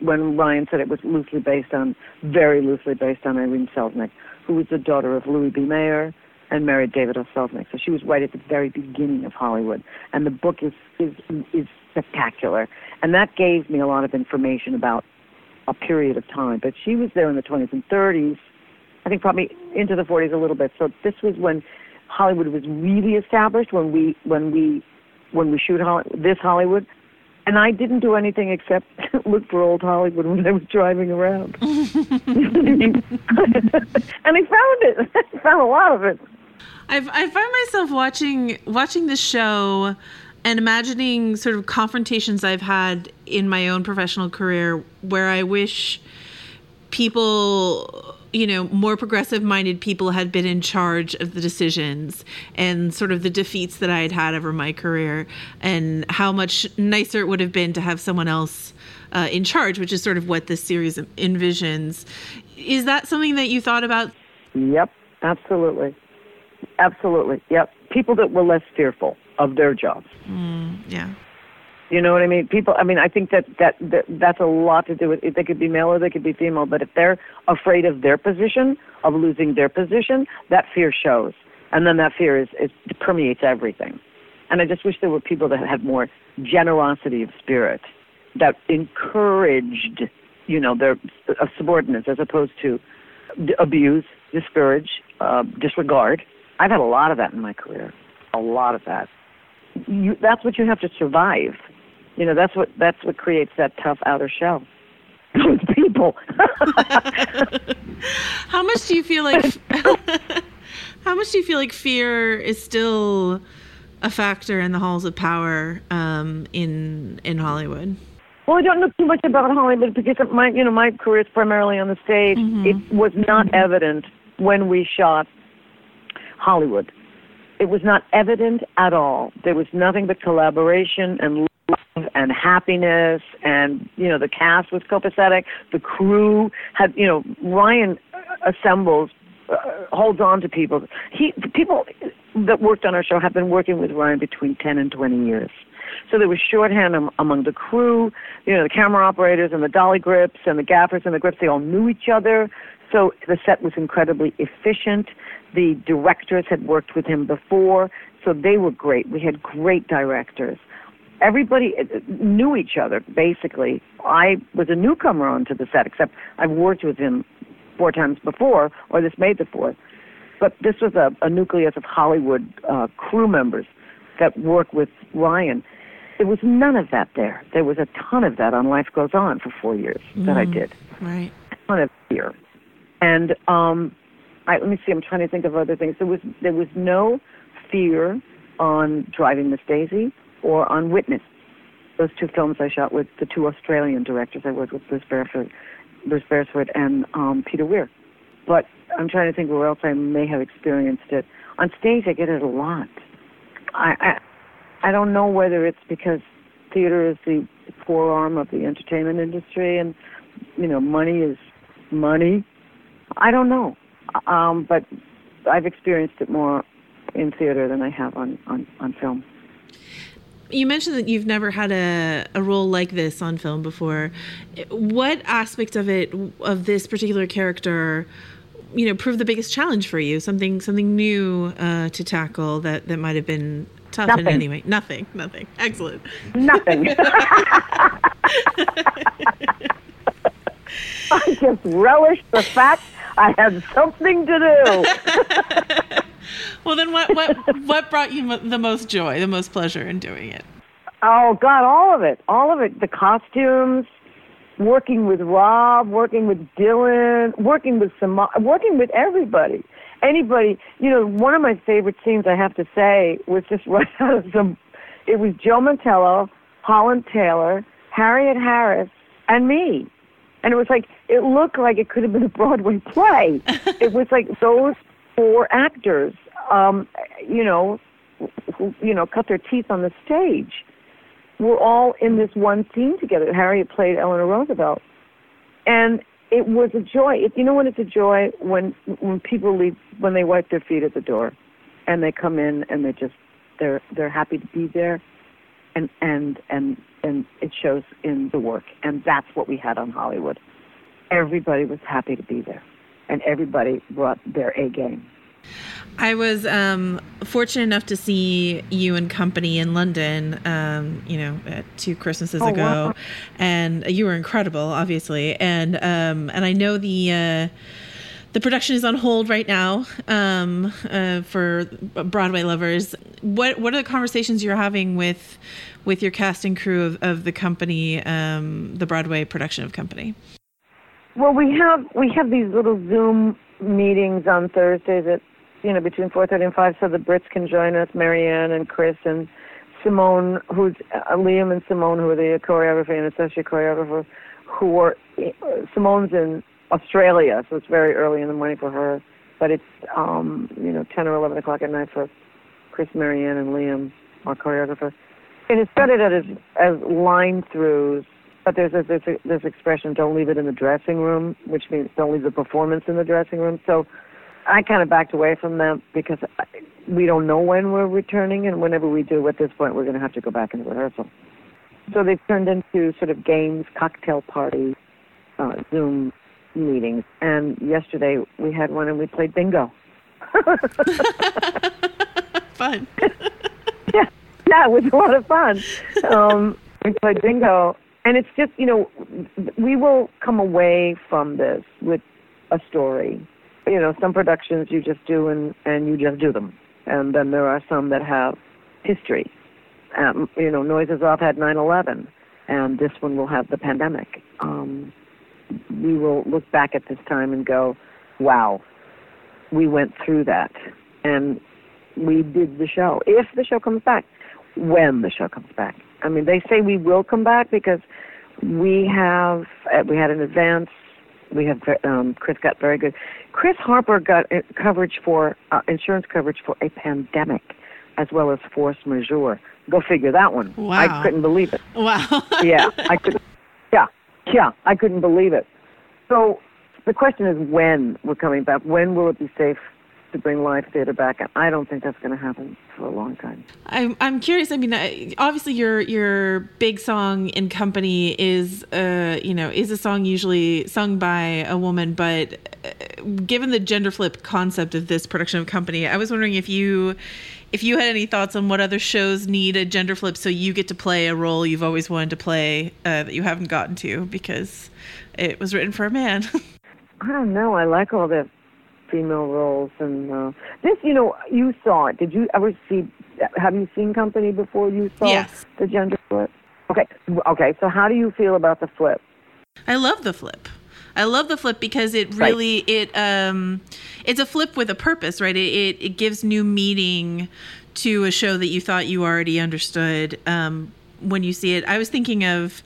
when Ryan said it was loosely based on, very loosely based on Irene Selznick, who was the daughter of Louis B. Mayer, and married David O. Selznick. So she was right at the very beginning of Hollywood, and the book is is is spectacular. And that gave me a lot of information about a period of time. But she was there in the 20s and 30s. I think probably into the 40s a little bit. So this was when Hollywood was really established. When we when we when we shoot this Hollywood, and I didn't do anything except look for old Hollywood when I was driving around. and I found it. I found a lot of it. I've, I find myself watching watching this show and imagining sort of confrontations I've had in my own professional career where I wish people you know more progressive minded people had been in charge of the decisions and sort of the defeats that I had had over my career and how much nicer it would have been to have someone else uh, in charge which is sort of what this series envisions. Is that something that you thought about? Yep absolutely. Absolutely yep. People that were less fearful of their jobs. Mm, yeah you know what I mean? People. I mean, I think that, that that that's a lot to do with. it. They could be male or they could be female, but if they're afraid of their position, of losing their position, that fear shows, and then that fear is it permeates everything. And I just wish there were people that had more generosity of spirit, that encouraged, you know, their uh, subordinates as opposed to d- abuse, discourage, uh, disregard. I've had a lot of that in my career, a lot of that. You, that's what you have to survive you know that's what that's what creates that tough outer shell those people how much do you feel like how much do you feel like fear is still a factor in the halls of power um, in in hollywood well, I don't know too much about Hollywood because my, you know, my career is primarily on the stage. Mm-hmm. It was not evident when we shot Hollywood. It was not evident at all. There was nothing but collaboration and and happiness and you know the cast was copacetic. The crew had you know ryan assembles uh, holds on to people. He people that worked on our show have been working with ryan between 10 and 20 years. So there was shorthand am- among the crew you know the camera operators and the dolly grips and the gaffers and the grips they all knew each other. So the set was incredibly efficient. The directors had worked with him before so they were great. We had great directors everybody uh, knew each other basically. I was a newcomer onto the set, except I've worked with him four times before, or this made the fourth. But this was a, a nucleus of Hollywood uh, crew members that worked with Ryan. There was none of that there. There was a ton of that on Life Goes On for four years that I Mm, did. right A ton of fear. And um, I, let me see. I'm trying to think of other things. There was there was no fear on Driving Miss Daisy or on Witness. Those two films I shot with the two Australian directors I worked with, Bruce Beresford, Bruce Beresford and um, Peter Weir. But I'm trying to think where else I may have experienced it. On stage, I get it a lot. I I, I don't know whether it's because theater is the forearm of the entertainment industry, and you know, money is money. I don't know, um, but I've experienced it more in theater than I have on on, on film. You mentioned that you've never had a, a role like this on film before. What aspect of it, of this particular character, you know, proved the biggest challenge for you? Something, something new uh, to tackle that that might have been tough in Nothing. any way. Nothing, nothing. Excellent. Nothing. I just relish the fact I had something to do. Well, then, what what what brought you the most joy, the most pleasure in doing it? Oh God, all of it, all of it. The costumes, working with Rob, working with Dylan, working with some, working with everybody, anybody. You know, one of my favorite scenes, I have to say, was just right out of some. It was Joe Mantello, Holland Taylor, Harriet Harris, and me. And it was like it looked like it could have been a Broadway play. it was like those four actors, um, you know, who you know cut their teeth on the stage. We're all in this one scene together. Harriet played Eleanor Roosevelt, and it was a joy. It, you know when it's a joy when when people leave when they wipe their feet at the door, and they come in and they just they're they're happy to be there, and and and and it shows in the work. And that's what we had on Hollywood. Everybody was happy to be there, and everybody brought their A game. I was um, fortunate enough to see you and company in London, um, you know, uh, two Christmases Oh, ago, wow. and you were incredible, obviously. And um, and I know the uh, the production is on hold right now um, uh, for Broadway lovers. What what are the conversations you're having with with your cast and crew of, of the company, um, the Broadway production of Company? Well, we have we have these little Zoom meetings on Thursdays at you know between four thirty and five, so the Brits can join us, Marianne and Chris and Simone, who's uh, Liam and Simone, who are the choreographer and associate choreographer, who are uh, Simone's in Australia, so it's very early in the morning for her, but it's um you know ten or eleven o'clock at night for Chris, Marianne, and Liam, our choreographer. And it's started out as as line throughs but there's this, this this expression, "Don't leave it in the dressing room," which means don't leave the performance in the dressing room. So I kind of backed away from that because I, we don't know when we're returning, and whenever we do, at this point, we're going to have to go back into rehearsal. So they've turned into sort of games, cocktail parties, uh, Zoom meetings. And yesterday we had one, and we played bingo. Fun. yeah, yeah, it was a lot of fun. Um, we played bingo, and it's just you know we will come away from this with a story. You know, some productions you just do and and you just do them, and then there are some that have history. Um, you know, Noises Off had 9/11, and this one will have the pandemic. Um, we will look back at this time and go, "Wow, we went through that, and we did the show. If the show comes back, when the show comes back. I mean, they say we will come back because we have uh, we had an advance. We have um, Chris got very good. Chris Harper got uh, coverage for uh, insurance coverage for a pandemic, as well as force majeure. Go figure that one. Wow. I couldn't believe it. Wow. yeah, I could. Yeah, yeah, I couldn't believe it. So the question is when we're coming back. When will it be safe to bring live theater back? And I don't think that's going to happen for a long time. I'm I'm curious. I mean, obviously your your big song in company is uh you know is a song usually sung by a woman, but uh, given the gender flip concept of this production of company, I was wondering if you if you had any thoughts on what other shows need a gender flip so you get to play a role you've always wanted to play uh, that you haven't gotten to because it was written for a man. I don't know. I like all the female roles, and uh, this, you know, you saw it. Did you ever see? Have you seen Company before? You saw Yes. the gender flip. Okay, okay. So how do you feel about the flip? I love the flip. I love the flip because it Right. really it um it's a flip with a purpose, right? It it, it gives new meaning to a show that you thought you already understood um when you see it. I was thinking of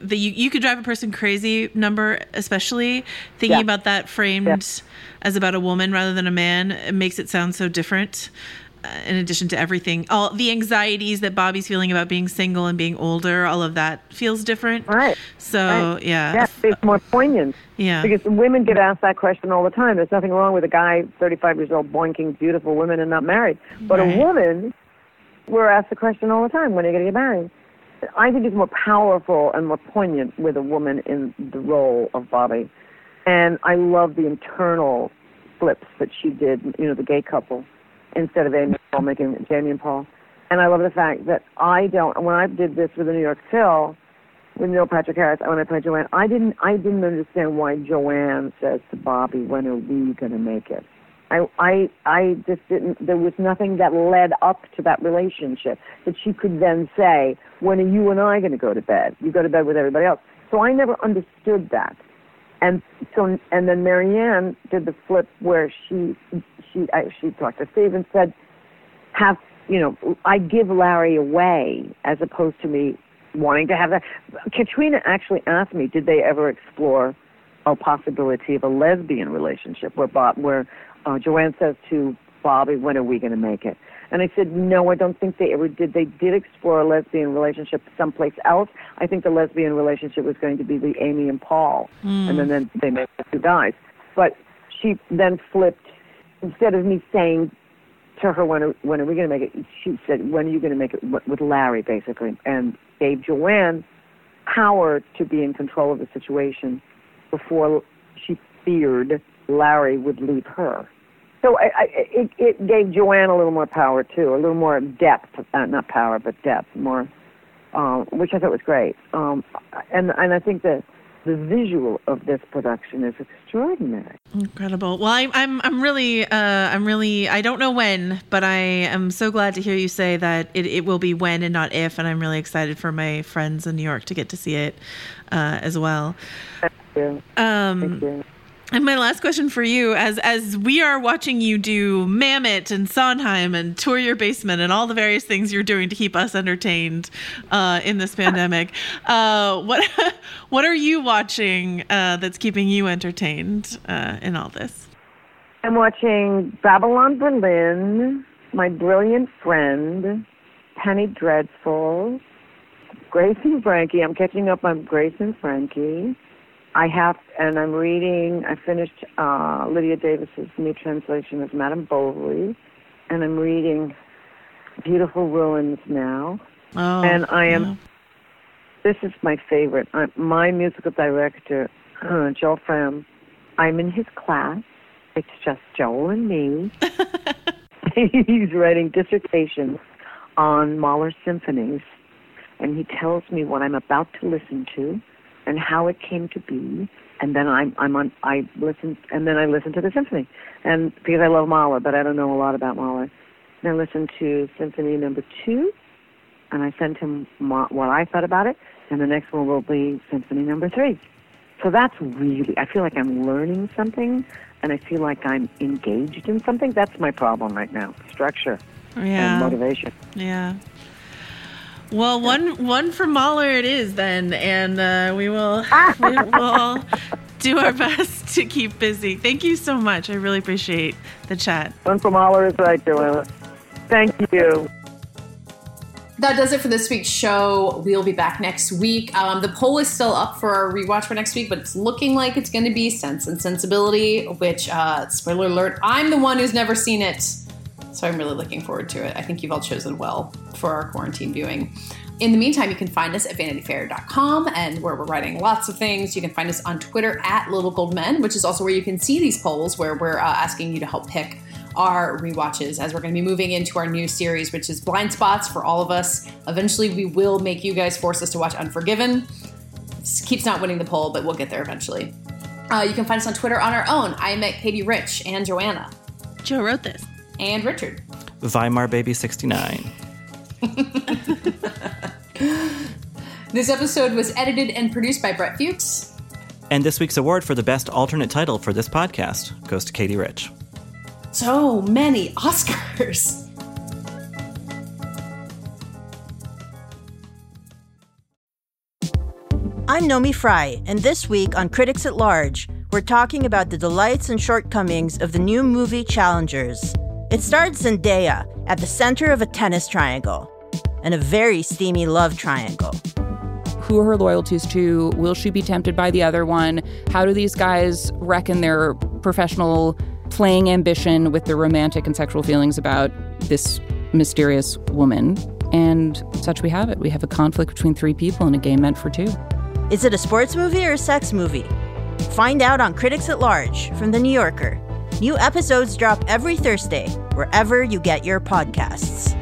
the you, you could drive a person crazy number especially thinking Yeah. about that framed as about a woman rather than a man it makes it sound so different uh, in addition to everything all the anxieties that bobby's feeling about being single and being older all of that feels different right so Right. yeah Yeah, it's more poignant. Yeah. Because women get asked that question all the time. There's nothing wrong with a guy, 35 years old, boinking beautiful women and not married. But Right. a woman, we're asked the question all the time, when are you going to get married? I think it's more powerful and more poignant with a woman in the role of Bobby. And I love the internal flips that she did, you know, the gay couple, instead of Amy and Paul making Jamie and Paul. And I love the fact that I don't, when I did this with the New York Phil, with Neil Patrick Harris, when I played Joanne, I didn't, I didn't understand why Joanne says to Bobby, "When are we going to make it?" I, I, I just didn't. There was nothing that led up to that relationship that she could then say, "When are you and I going to go to bed? You go to bed with everybody else." So I never understood that, and so, and then Marianne did the flip where she, she, I, she talked to Steve and said, "Have you know? I give Larry away as opposed to me wanting to have that." Katrina actually asked me, "Did they ever explore a possibility of a lesbian relationship where Bob, where uh, Joanne says to Bobby, "When are we going to make it?" And I said, "No, I don't think they ever did. They did explore a lesbian relationship someplace else. I think the lesbian relationship was going to be the Amy and Paul, Mm. and then, then they made the two guys. But she then flipped. Instead of me saying to her, "When are, when are we going to make it?" She said, "When are you going to make it?" With- With Larry, basically, and gave Joanne power to be in control of the situation before she feared Larry would leave her. So I, I, it, it gave Joanne a little more power too, a little more depth, uh, not power, but depth, more, um, which I thought was great. Um, and and I think that the visual of this production is extraordinary. Incredible. Well, I, I'm I'm really uh, I'm really I don't know when, but I am so glad to hear you say that it, it will be when and not if, and I'm really excited for my friends in New York to get to see it uh, as well. Thank you. Um, Thank you. And my last question for you, as as we are watching you do Mamet and Sondheim and tour your basement and all the various things you're doing to keep us entertained uh, in this pandemic, uh, what what are you watching uh, that's keeping you entertained uh, in all this? I'm watching Babylon Berlin, My Brilliant Friend, Penny Dreadful, Grace and Frankie. I'm catching up on Grace and Frankie. I have, and I'm reading. I finished uh, Lydia Davis's new translation of Madame Bovary, and I'm reading Beautiful Ruins now. Oh, and I am. yeah. This is my favorite. i my musical director, uh, Joel Fram. I'm in his class. It's just Joel and me. He's writing dissertations on Mahler symphonies, and he tells me what I'm about to listen to and how it came to be. And then I'm I'm on I listen and then I listen to the symphony, and because I love Mahler, but I don't know a lot about Mahler. Then I listen to Symphony Number Two, and I sent him ma- what I thought about it, and the next one will be Symphony Number Three. So that's really I feel like I'm learning something, and I feel like I'm engaged in something. That's my problem right now: structure Yeah. and motivation. Yeah. Well, one one for Mahler it is then, and uh, we will we will do our best to keep busy. Thank you so much. I really appreciate the chat. One from Mahler is right, Joanna. Thank you. That does it for this week's show. We'll be back next week. Um, the poll is still up for our rewatch for next week, but it's looking like it's going to be Sense and Sensibility, which, uh, spoiler alert, I'm the one who's never seen it. So I'm really looking forward to it. I think you've all chosen well for our quarantine viewing. In the meantime, you can find us at vanityfair.com and where we're writing lots of things. You can find us on Twitter at Little Gold Men, which is also where you can see these polls where we're uh, asking you to help pick our rewatches as we're going to be moving into our new series, which is Blind Spots for all of us. Eventually, we will make you guys force us to watch Unforgiven. This keeps not winning the poll, but we'll get there eventually. Uh, you can find us on Twitter on our own. I am at Katie Rich and Joanna. Joe wrote this. And Richard. Weimar Baby 69. This episode was edited and produced by Brett Fuchs. And this week's award for the best alternate title for this podcast goes to Katie Rich. So many Oscars. I'm Naomi Fry, and this week on Critics at Large, we're talking about the delights and shortcomings of the new movie Challengers. It stars Zendaya at the center of a tennis triangle and a very steamy love triangle. Who are her loyalties to? Will she be tempted by the other one? How do these guys reckon their professional playing ambition with their romantic and sexual feelings about this mysterious woman? And such we have it. We have a conflict between three people in a game meant for two. Is it a sports movie or a sex movie? Find out on Critics at Large from The New Yorker. New episodes drop every Thursday, wherever you get your podcasts.